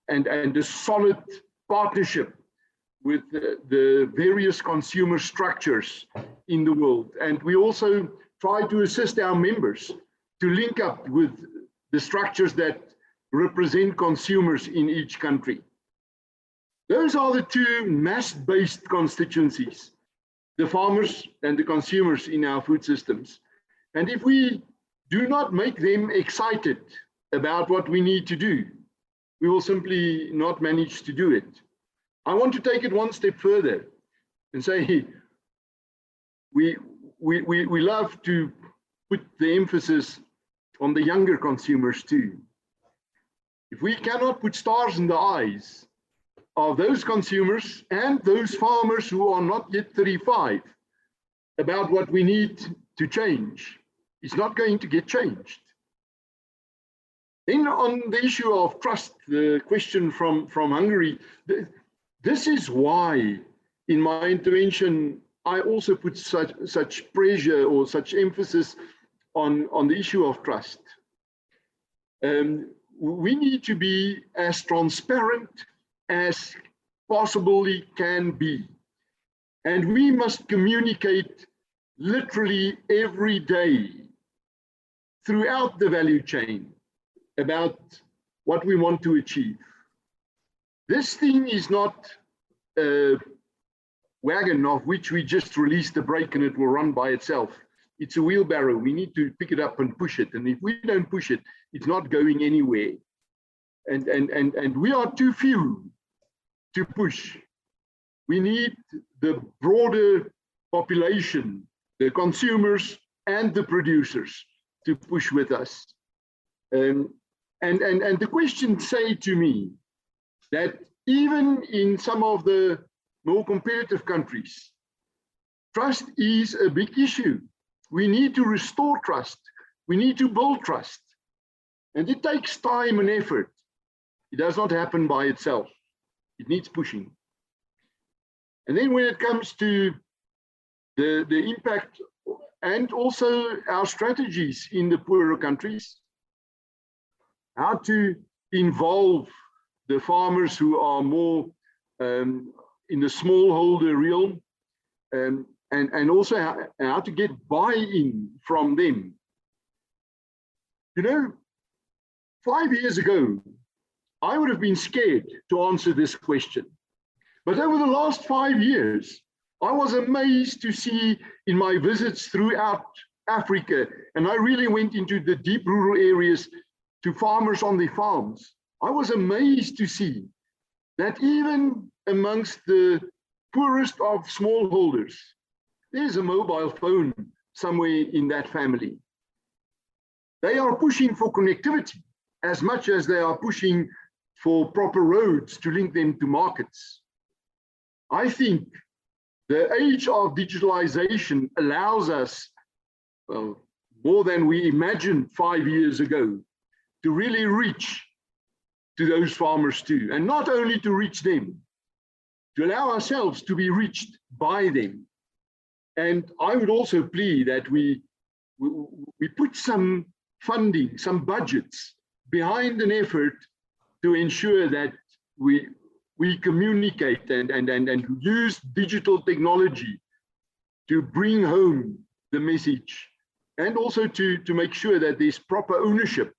and, and a solid partnership with the, the various consumer structures in the world. And we also try to assist our members to link up with the structures that represent consumers in each country. Those are the two mass-based constituencies, the farmers and the consumers in our food systems. And if we do not make them excited about what we need to do, we will simply not manage to do it. I want to take it one step further and say we, we, we, we love to put the emphasis on the younger consumers too. If we cannot put stars in the eyes of those consumers and those farmers who are not yet 35 about what we need to change, it's not going to get changed. Then on the issue of trust, the question from, from Hungary, this is why in my intervention, I also put such, such pressure or such emphasis on, on the issue of trust. Um, we need to be as transparent as possibly can be. And we must communicate literally every day throughout the value chain about what we want to achieve. This thing is not a wagon of which we just release the brake and it will run by itself. It's a wheelbarrow. We need to pick it up and push it. And if we don't push it, it's not going anywhere. And, and, and, and we are too few to push. We need the broader population, the consumers and the producers to push with us. Um, and, and, and the questions say to me that even in some of the more competitive countries, trust is a big issue. We need to restore trust. We need to build trust. And it takes time and effort. It does not happen by itself. It needs pushing. And then when it comes to the, the impact and also our strategies in the poorer countries, how to involve the farmers who are more um, in the smallholder realm, um, and, and also how, how to get buy-in from them. You know, five years ago, I would have been scared to answer this question. But over the last five years, I was amazed to see in my visits throughout Africa, and I really went into the deep rural areas to farmers on the farms. I was amazed to see that even amongst the poorest of smallholders, there's a mobile phone somewhere in that family. They are pushing for connectivity as much as they are pushing for proper roads to link them to markets. I think the age of digitalization allows us, well, more than we imagined five years ago, to really reach to those farmers too. And not only to reach them, to allow ourselves to be reached by them. And I would also plea that we, we put some funding, some budgets behind an effort to ensure that we, we communicate and, and, and, and use digital technology to bring home the message and also to, to make sure that there's proper ownership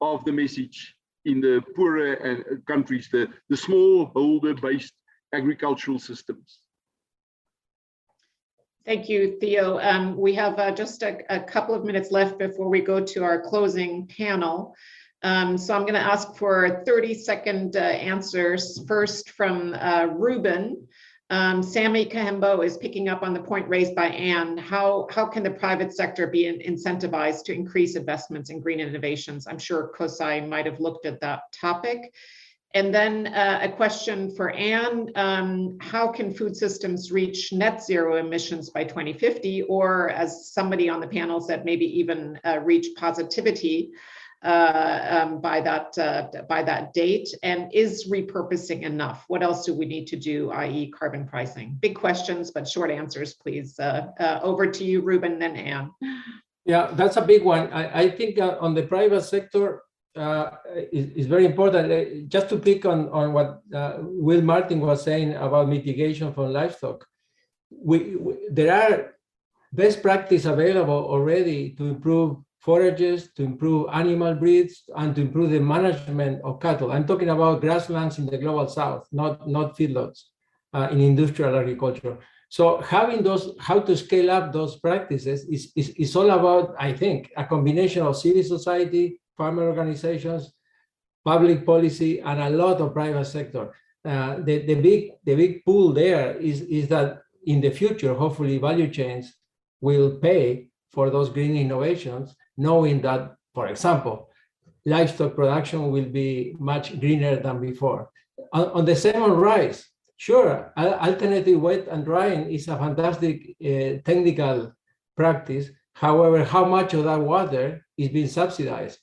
of the message in the poorer uh, countries, the, the small holder based agricultural systems. Thank you, Theo. Um, we have uh, just a, a, couple of minutes left before we go to our closing panel. Um, so I'm going to ask for 30 second uh, answers. First from uh, Ruben. Um, Sammy Kahembo is picking up on the point raised by Ann. How, how can the private sector be incentivized to increase investments in green innovations? I'm sure COSAI might have looked at that topic. And then uh, a question for Ann. Um, how can food systems reach net zero emissions by 2050? Or as somebody on the panel said, maybe even uh, reach positivity um, by that uh, by that date? And is repurposing enough? What else do we need to do, i.e., carbon pricing? Big questions, but short answers, please. Uh, uh over to you, Ruben, then Ann. Yeah, that's a big one. I, I think uh, on the private sector uh, is, is, very important. just to pick on on what Will Martin was saying about mitigation from livestock, we, we there are best practice available already to improve forages, to improve animal breeds, and to improve the management of cattle. I'm talking about grasslands in the global south, not, not feedlots uh, in industrial agriculture. So having those, how to scale up those practices is, is, is all about, I think, a combination of civil society, farmer organizations, public policy, and a lot of private sector. Uh, the, the, big, the big pool there is, is that in the future, hopefully value chains will pay for those green innovations knowing that, for example, livestock production will be much greener than before. On, on the salmon rice, sure, alternative wet and drying is a fantastic uh, technical practice. However, how much of that water is being subsidized?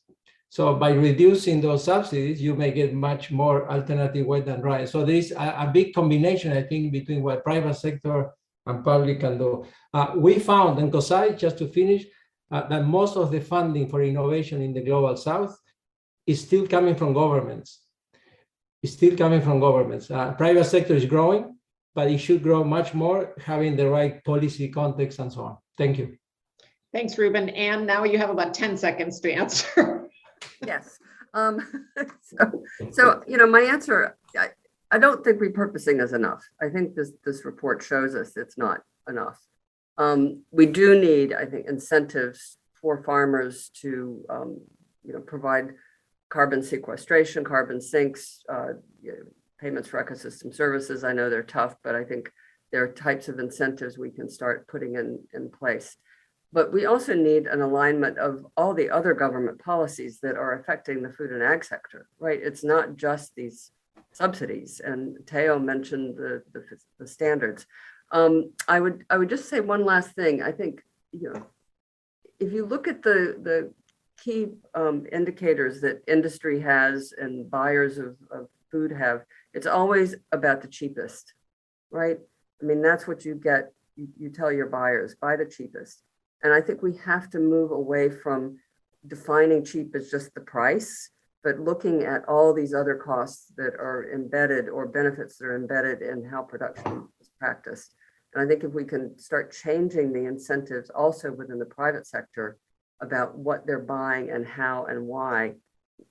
So by reducing those subsidies, you may get much more alternative wet and dry. So there is a, a, big combination, I think, between what private sector and public can do. Uh, we found, in COSAI, just to finish, uh, that most of the funding for innovation in the global south is still coming from governments. It's still coming from governments. Uh, private sector is growing, but it should grow much more, having the right policy context and so on. Thank you. Thanks, Ruben. And now you have about 10 seconds to answer. yes. Um, so, so, you know, my answer, I, I don't think repurposing is enough. I think this, this report shows us it's not enough. Um, we do need, I think, incentives for farmers to, um, you know, provide carbon sequestration, carbon sinks, uh, you know, payments for ecosystem services. I know they're tough, but I think there are types of incentives we can start putting in, in place. But we also need an alignment of all the other government policies that are affecting the food and ag sector, right? It's not just these subsidies. And Theo mentioned the, the, the standards. Um, I would I would just say one last thing. I think you know if you look at the the key um, indicators that industry has and buyers of, of food have, it's always about the cheapest, right? I mean that's what you get. You, you tell your buyers buy the cheapest, and I think we have to move away from defining cheap as just the price but looking at all these other costs that are embedded or benefits that are embedded in how production is practiced. And I think if we can start changing the incentives also within the private sector about what they're buying and how and why,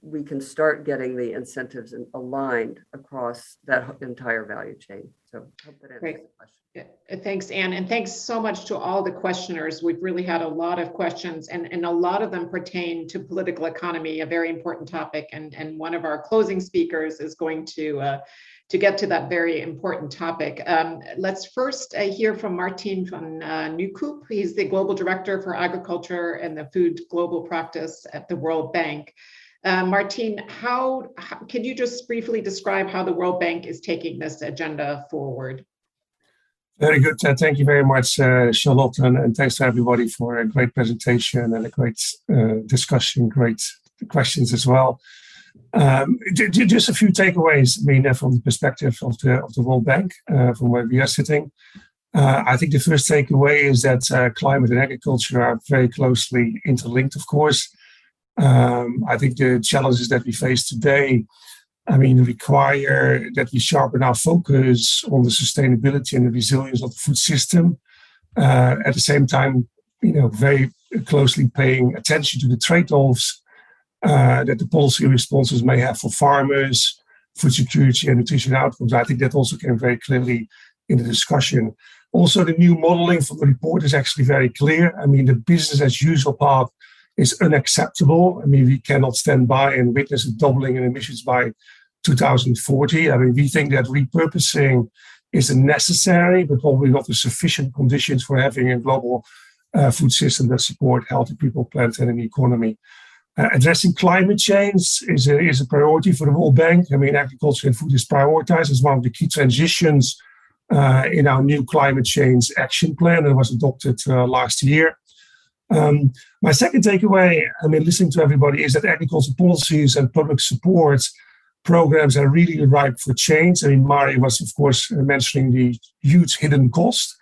we can start getting the incentives aligned across that entire value chain. So I hope that answers Great. the question. Uh, thanks, Ann, and thanks so much to all the questioners. We've really had a lot of questions, and, and a lot of them pertain to political economy, a very important topic. And, and one of our closing speakers is going to uh, to get to that very important topic. Um, let's first uh, hear from Martin van uh, Nieuwkoop. He's the Global Director for Agriculture and the Food Global Practice at the World Bank. Uh, Martin, how, how, can you just briefly describe how the World Bank is taking this agenda forward? Very good. Uh, thank you very much, uh, Charlotte, and, and, thanks to everybody for a great presentation and a great uh, discussion, great questions as well. Um, just a few takeaways, I mean, uh, from the perspective of the of the World Bank, uh, from where we are sitting. Uh, I think the first takeaway is that climate and agriculture are very closely interlinked, of course. Um, I think the challenges that we face today I mean, require that we sharpen our focus on the sustainability and the resilience of the food system. Uh, at the same time, you know, very closely paying attention to the trade-offs uh, that the policy responses may have for farmers, food security and nutrition outcomes. I think that also came very clearly in the discussion. Also, the new modeling for the report is actually very clear. I mean, the business as usual path is unacceptable. I mean, we cannot stand by and witness a doubling in emissions by 2040. I mean, we think that repurposing is necessary, but probably not the sufficient conditions for having a global uh, food system that support healthy people, planet, and an economy. Uh, addressing climate change is a, is a priority for the World Bank. I mean, agriculture and food is prioritized as one of the key transitions uh, in our new climate change action plan that was adopted uh, last year. Um, my second takeaway, I mean, listening to everybody, is that agriculture policies and public support programs are really ripe for change. I mean, Mari was, of course, mentioning the huge hidden cost.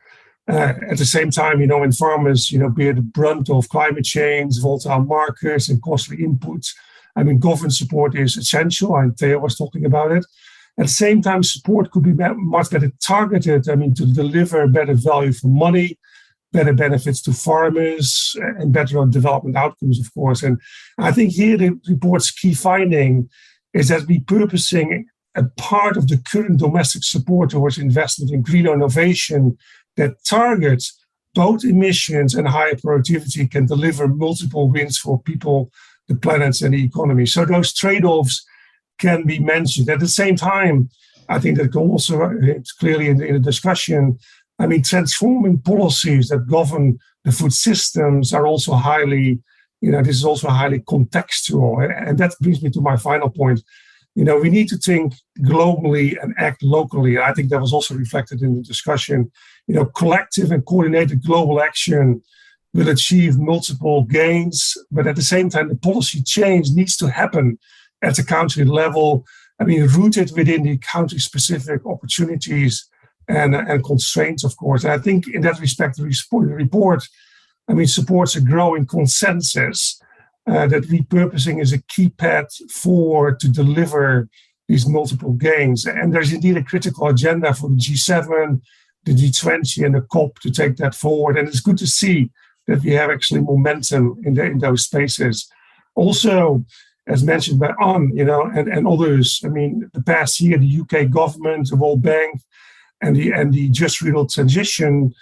Uh, at the same time, you know, when farmers, you know, bear the brunt of climate change, volatile markets, and costly inputs, I mean, government support is essential, and Theo was talking about it. At the same time, support could be much better targeted, I mean, to deliver better value for money, better benefits to farmers, and better development outcomes, of course. And I think here the report's key finding is that repurposing a part of the current domestic support towards investment in green innovation that targets both emissions and higher productivity can deliver multiple wins for people, the planets, and the economy. So those trade-offs can be mentioned. At the same time, I think that also uh, it's clearly in the, in the discussion. I mean, transforming policies that govern the food systems are also highly, you know, this is also highly contextual. And, and that brings me to my final point. You know, we need to think globally and act locally. I think that was also reflected in the discussion you know, collective and coordinated global action will achieve multiple gains, but at the same time, the policy change needs to happen at the country level. I mean, rooted within the country-specific opportunities and, and constraints, of course. And I think in that respect, the report, I mean, supports a growing consensus uh, that repurposing is a key path forward to deliver these multiple gains. And there's indeed a critical agenda for the G7 the G20 and the COP to take that forward. And it's good to see that we have actually momentum in, the, in those spaces. Also, as mentioned by Ann, you know, and, and others, I mean, the past year, the UK government, the World Bank, and the and the Just Rural Transition,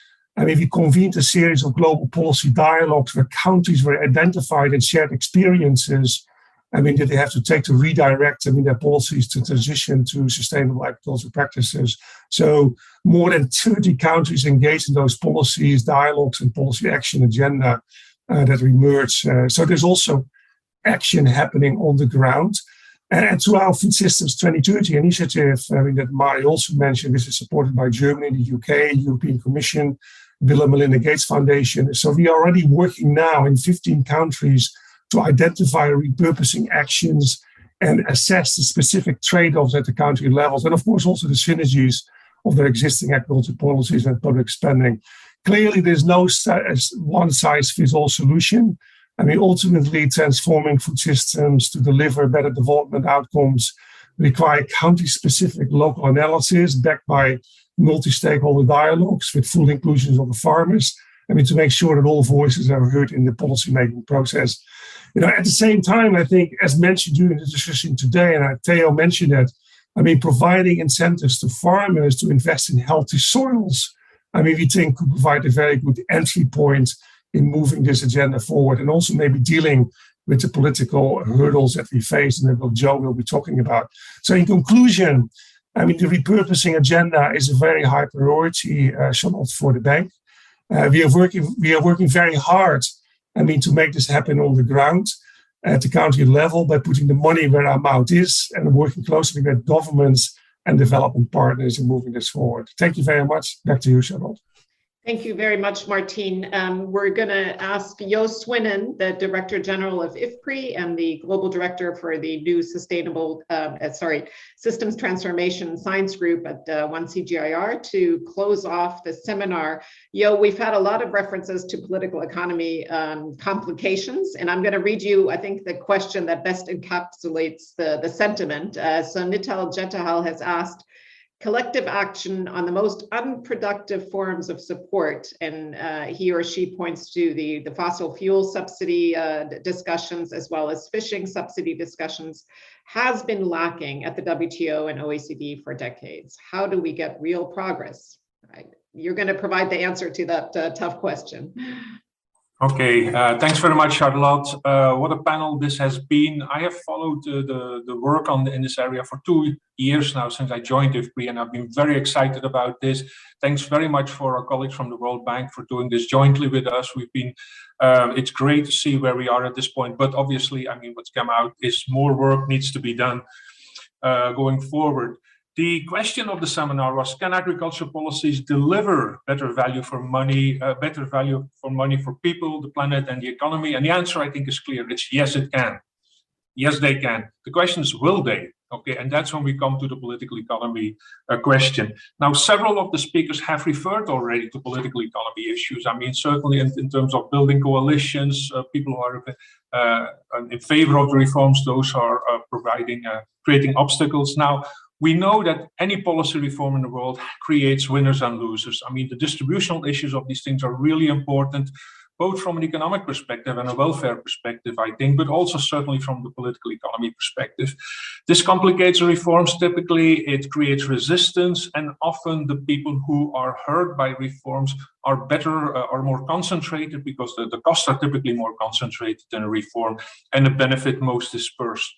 I mean, we convened a series of global policy dialogues where countries were identified and shared experiences I mean, did they have to take to redirect, I mean, their policies to transition to sustainable agricultural practices? So more than 30 countries engaged in those policies, dialogues, and policy action agenda uh, that emerged. Uh, so there's also action happening on the ground. And through our Food Systems 2030 initiative, I mean, that Mari also mentioned, this is supported by Germany, the UK, European Commission, Bill and Melinda Gates Foundation. So we are already working now in 15 countries to identify repurposing actions and assess the specific trade-offs at the country levels, and of course also the synergies of their existing agriculture policies and public spending. Clearly, there's no one-size-fits-all solution. I mean, ultimately, transforming food systems to deliver better development outcomes require country-specific local analysis backed by multi-stakeholder dialogues with full inclusion of the farmers. I mean, to make sure that all voices are heard in the policy-making process. You know, at the same time, I think, as mentioned during the discussion today, and Theo mentioned that, I mean, providing incentives to farmers to invest in healthy soils, I mean, we think could provide a very good entry point in moving this agenda forward and also maybe dealing with the political hurdles that we face and that Jo will be talking about. So, in conclusion, I mean, the repurposing agenda is a very high priority, uh, Charlotte, for the bank. Uh, we are working. We are working very hard I mean, to make this happen on the ground at the country level by putting the money where our mouth is and working closely with governments and development partners in moving this forward. Thank you very much. Back to you, Charlotte. Thank you very much, Martine. Um, we're going to ask Jo Swinnen, the Director General of IFPRI and the Global Director for the new Sustainable, uh, uh, sorry, Systems Transformation Science Group at uh, 1CGIAR to close off the seminar. Yo, we've had a lot of references to political economy um, complications, and I'm going to read you, I think, the question that best encapsulates the, the sentiment. Uh, so Nital Jetahal has asked, collective action on the most unproductive forms of support. And uh, he or she points to the, the fossil fuel subsidy uh, discussions as well as fishing subsidy discussions has been lacking at the WTO and OECD for decades. How do we get real progress? Right. You're going to provide the answer to that uh, tough question. Okay, uh, thanks very much, Charlotte. Uh, what a panel this has been. I have followed uh, the, the work on the, in this area for two years now since I joined IFPRI, and I've been very excited about this. Thanks very much for our colleagues from the World Bank for doing this jointly with us. We've been, um, it's great to see where we are at this point, but obviously, I mean, what's come out is more work needs to be done uh, going forward. The question of the seminar was, can agriculture policies deliver better value for money, uh, better value for money for people, the planet, and the economy? And the answer, I think, is clear. It's yes, it can. Yes, they can. The question is, will they? Okay, and that's when we come to the political economy uh, question. Now, several of the speakers have referred already to political economy issues. I mean, certainly in, in terms of building coalitions, uh, people who are uh, in favor of the reforms, those are uh, providing, uh, creating obstacles. Now, we know that any policy reform in the world creates winners and losers. I mean, the distributional issues of these things are really important, both from an economic perspective and a welfare perspective, I think, but also certainly from the political economy perspective. This complicates reforms. Typically, it creates resistance, and often the people who are hurt by reforms are better uh, or more concentrated because the, the costs are typically more concentrated in a reform and the benefit most dispersed.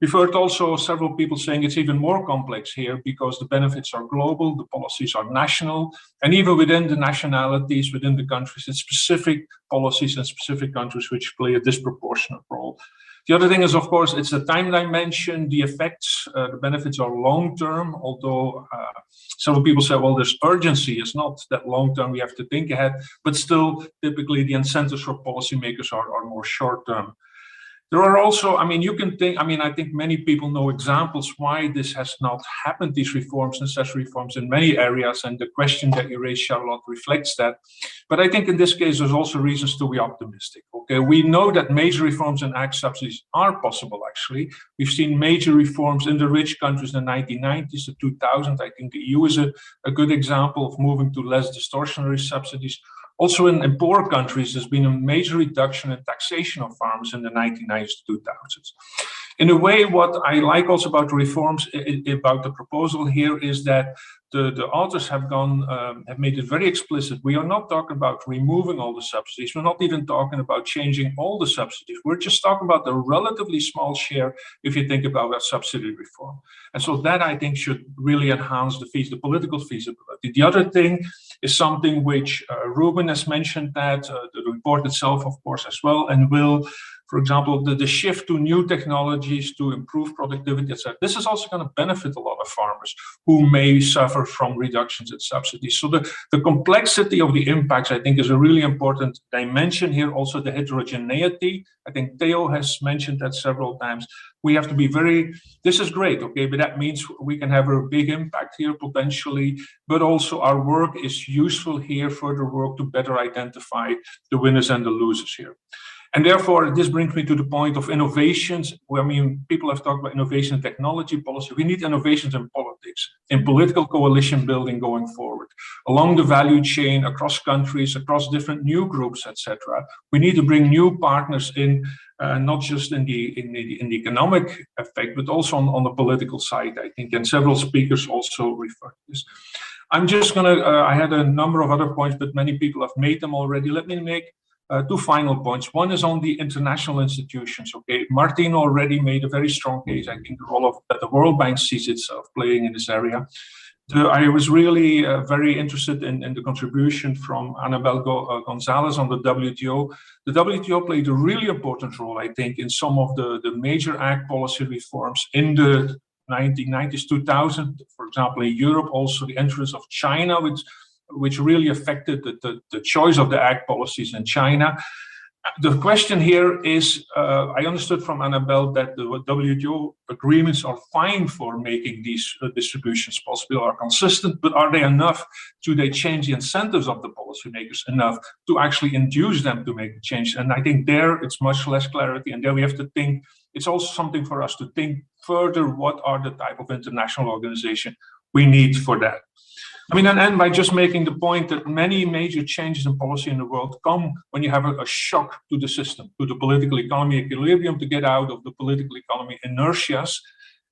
We've heard also several people saying it's even more complex here because the benefits are global, the policies are national, and even within the nationalities, within the countries, it's specific policies and specific countries which play a disproportionate role. The other thing is, of course, it's the time dimension, the effects, uh, the benefits are long term, although uh, several people say, well, there's urgency. It's not that long term, we have to think ahead, but still, typically the incentives for policymakers are, are more short term. There are also, I mean, you can think, I mean, I think many people know examples why this has not happened, these reforms, necessary reforms in many areas. And the question that you raised, Charlotte, reflects that. But I think in this case, there's also reasons to be optimistic. Okay, we know that major reforms in ag subsidies are possible, actually. We've seen major reforms in the rich countries in the 1990s, the 2000s. I think the EU is a, a good example of moving to less distortionary subsidies. Also in, in poor countries, there's been a major reduction in taxation of farmers in the 1990s to 2000s. In a way, what I like also about the reforms, about the proposal here, is that the, the authors have gone um, have made it very explicit. We are not talking about removing all the subsidies. We're not even talking about changing all the subsidies. We're just talking about a relatively small share if you think about that subsidy reform. And so that I think should really enhance the fees, the political feasibility. The other thing is something which uh, Ruben has mentioned that uh, the report itself, of course, as well, and will for example, the, the shift to new technologies to improve productivity, etc. This is also going to benefit a lot of farmers who may suffer from reductions in subsidies. So the, the complexity of the impacts, I think, is a really important dimension here. Also the heterogeneity. I think Theo has mentioned that several times. We have to be very, this is great, okay, but that means we can have a big impact here potentially, but also our work is useful here, for the work to better identify the winners and the losers here. And therefore, this brings me to the point of innovations. I mean, people have talked about innovation and technology policy. We need innovations in politics, in political coalition building going forward, along the value chain, across countries, across different new groups, etc. We need to bring new partners in, uh, not just in the, in the in the economic effect, but also on, on the political side. I think, and several speakers also referred to this. I'm just gonna. Uh, I had a number of other points, but many people have made them already. Let me make uh, two final points. One is on the international institutions. Okay, Martin already made a very strong case. I think the role of that the World Bank sees itself playing in this area. The, I was really uh, very interested in, in, the contribution from Anabel Go, uh, González on the WTO. The WTO played a really important role, I think, in some of the, the major ag policy reforms in the 1990s, 2000. For example, in Europe, also the entrance of China, which which really affected the, the, the, choice of the ag policies in China. The question here is uh, I understood from Anabel that the WTO agreements are fine for making these uh, distributions possible, are consistent, but are they enough? Do they change the incentives of the policymakers enough to actually induce them to make a change? And I think there it's much less clarity, and there we have to think. It's also something for us to think further what are the type of international organization we need for that. I mean, and end by just making the point that many major changes in policy in the world come when you have a, a, shock to the system, to the political economy equilibrium, to get out of the political economy inertias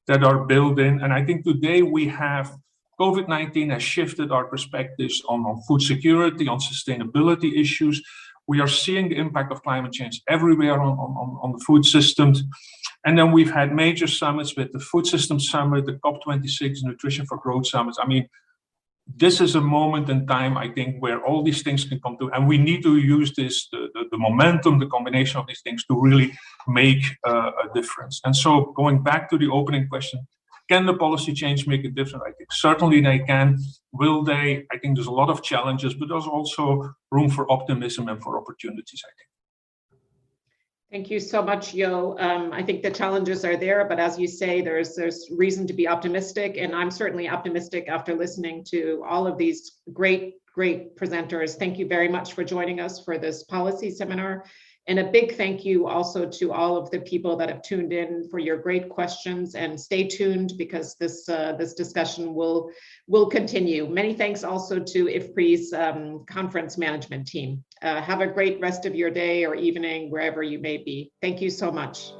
that are built in. And I think today we have COVID 19 has shifted our perspectives on, on food security, on sustainability issues. We are seeing the impact of climate change everywhere on, on, on the food systems. And then we've had major summits with the Food System Summit, the COP26 Nutrition for Growth Summits. I mean, this is a moment in time, I think, where all these things can come to, and we need to use this, the, the, the momentum, the combination of these things to really make uh, a difference. And so going back to the opening question, can the policy change make a difference? I think certainly they can. Will they? I think there's a lot of challenges, but there's also room for optimism and for opportunities, I think. Thank you so much, Jo. Um, I think the challenges are there, but as you say, there's there's reason to be optimistic, and I'm certainly optimistic after listening to all of these great great presenters. Thank you very much for joining us for this policy seminar. And a big thank you also to all of the people that have tuned in for your great questions and stay tuned because this uh, this discussion will will continue. Many thanks also to IFPRI's um, conference management team. Uh, have a great rest of your day or evening wherever you may be. Thank you so much.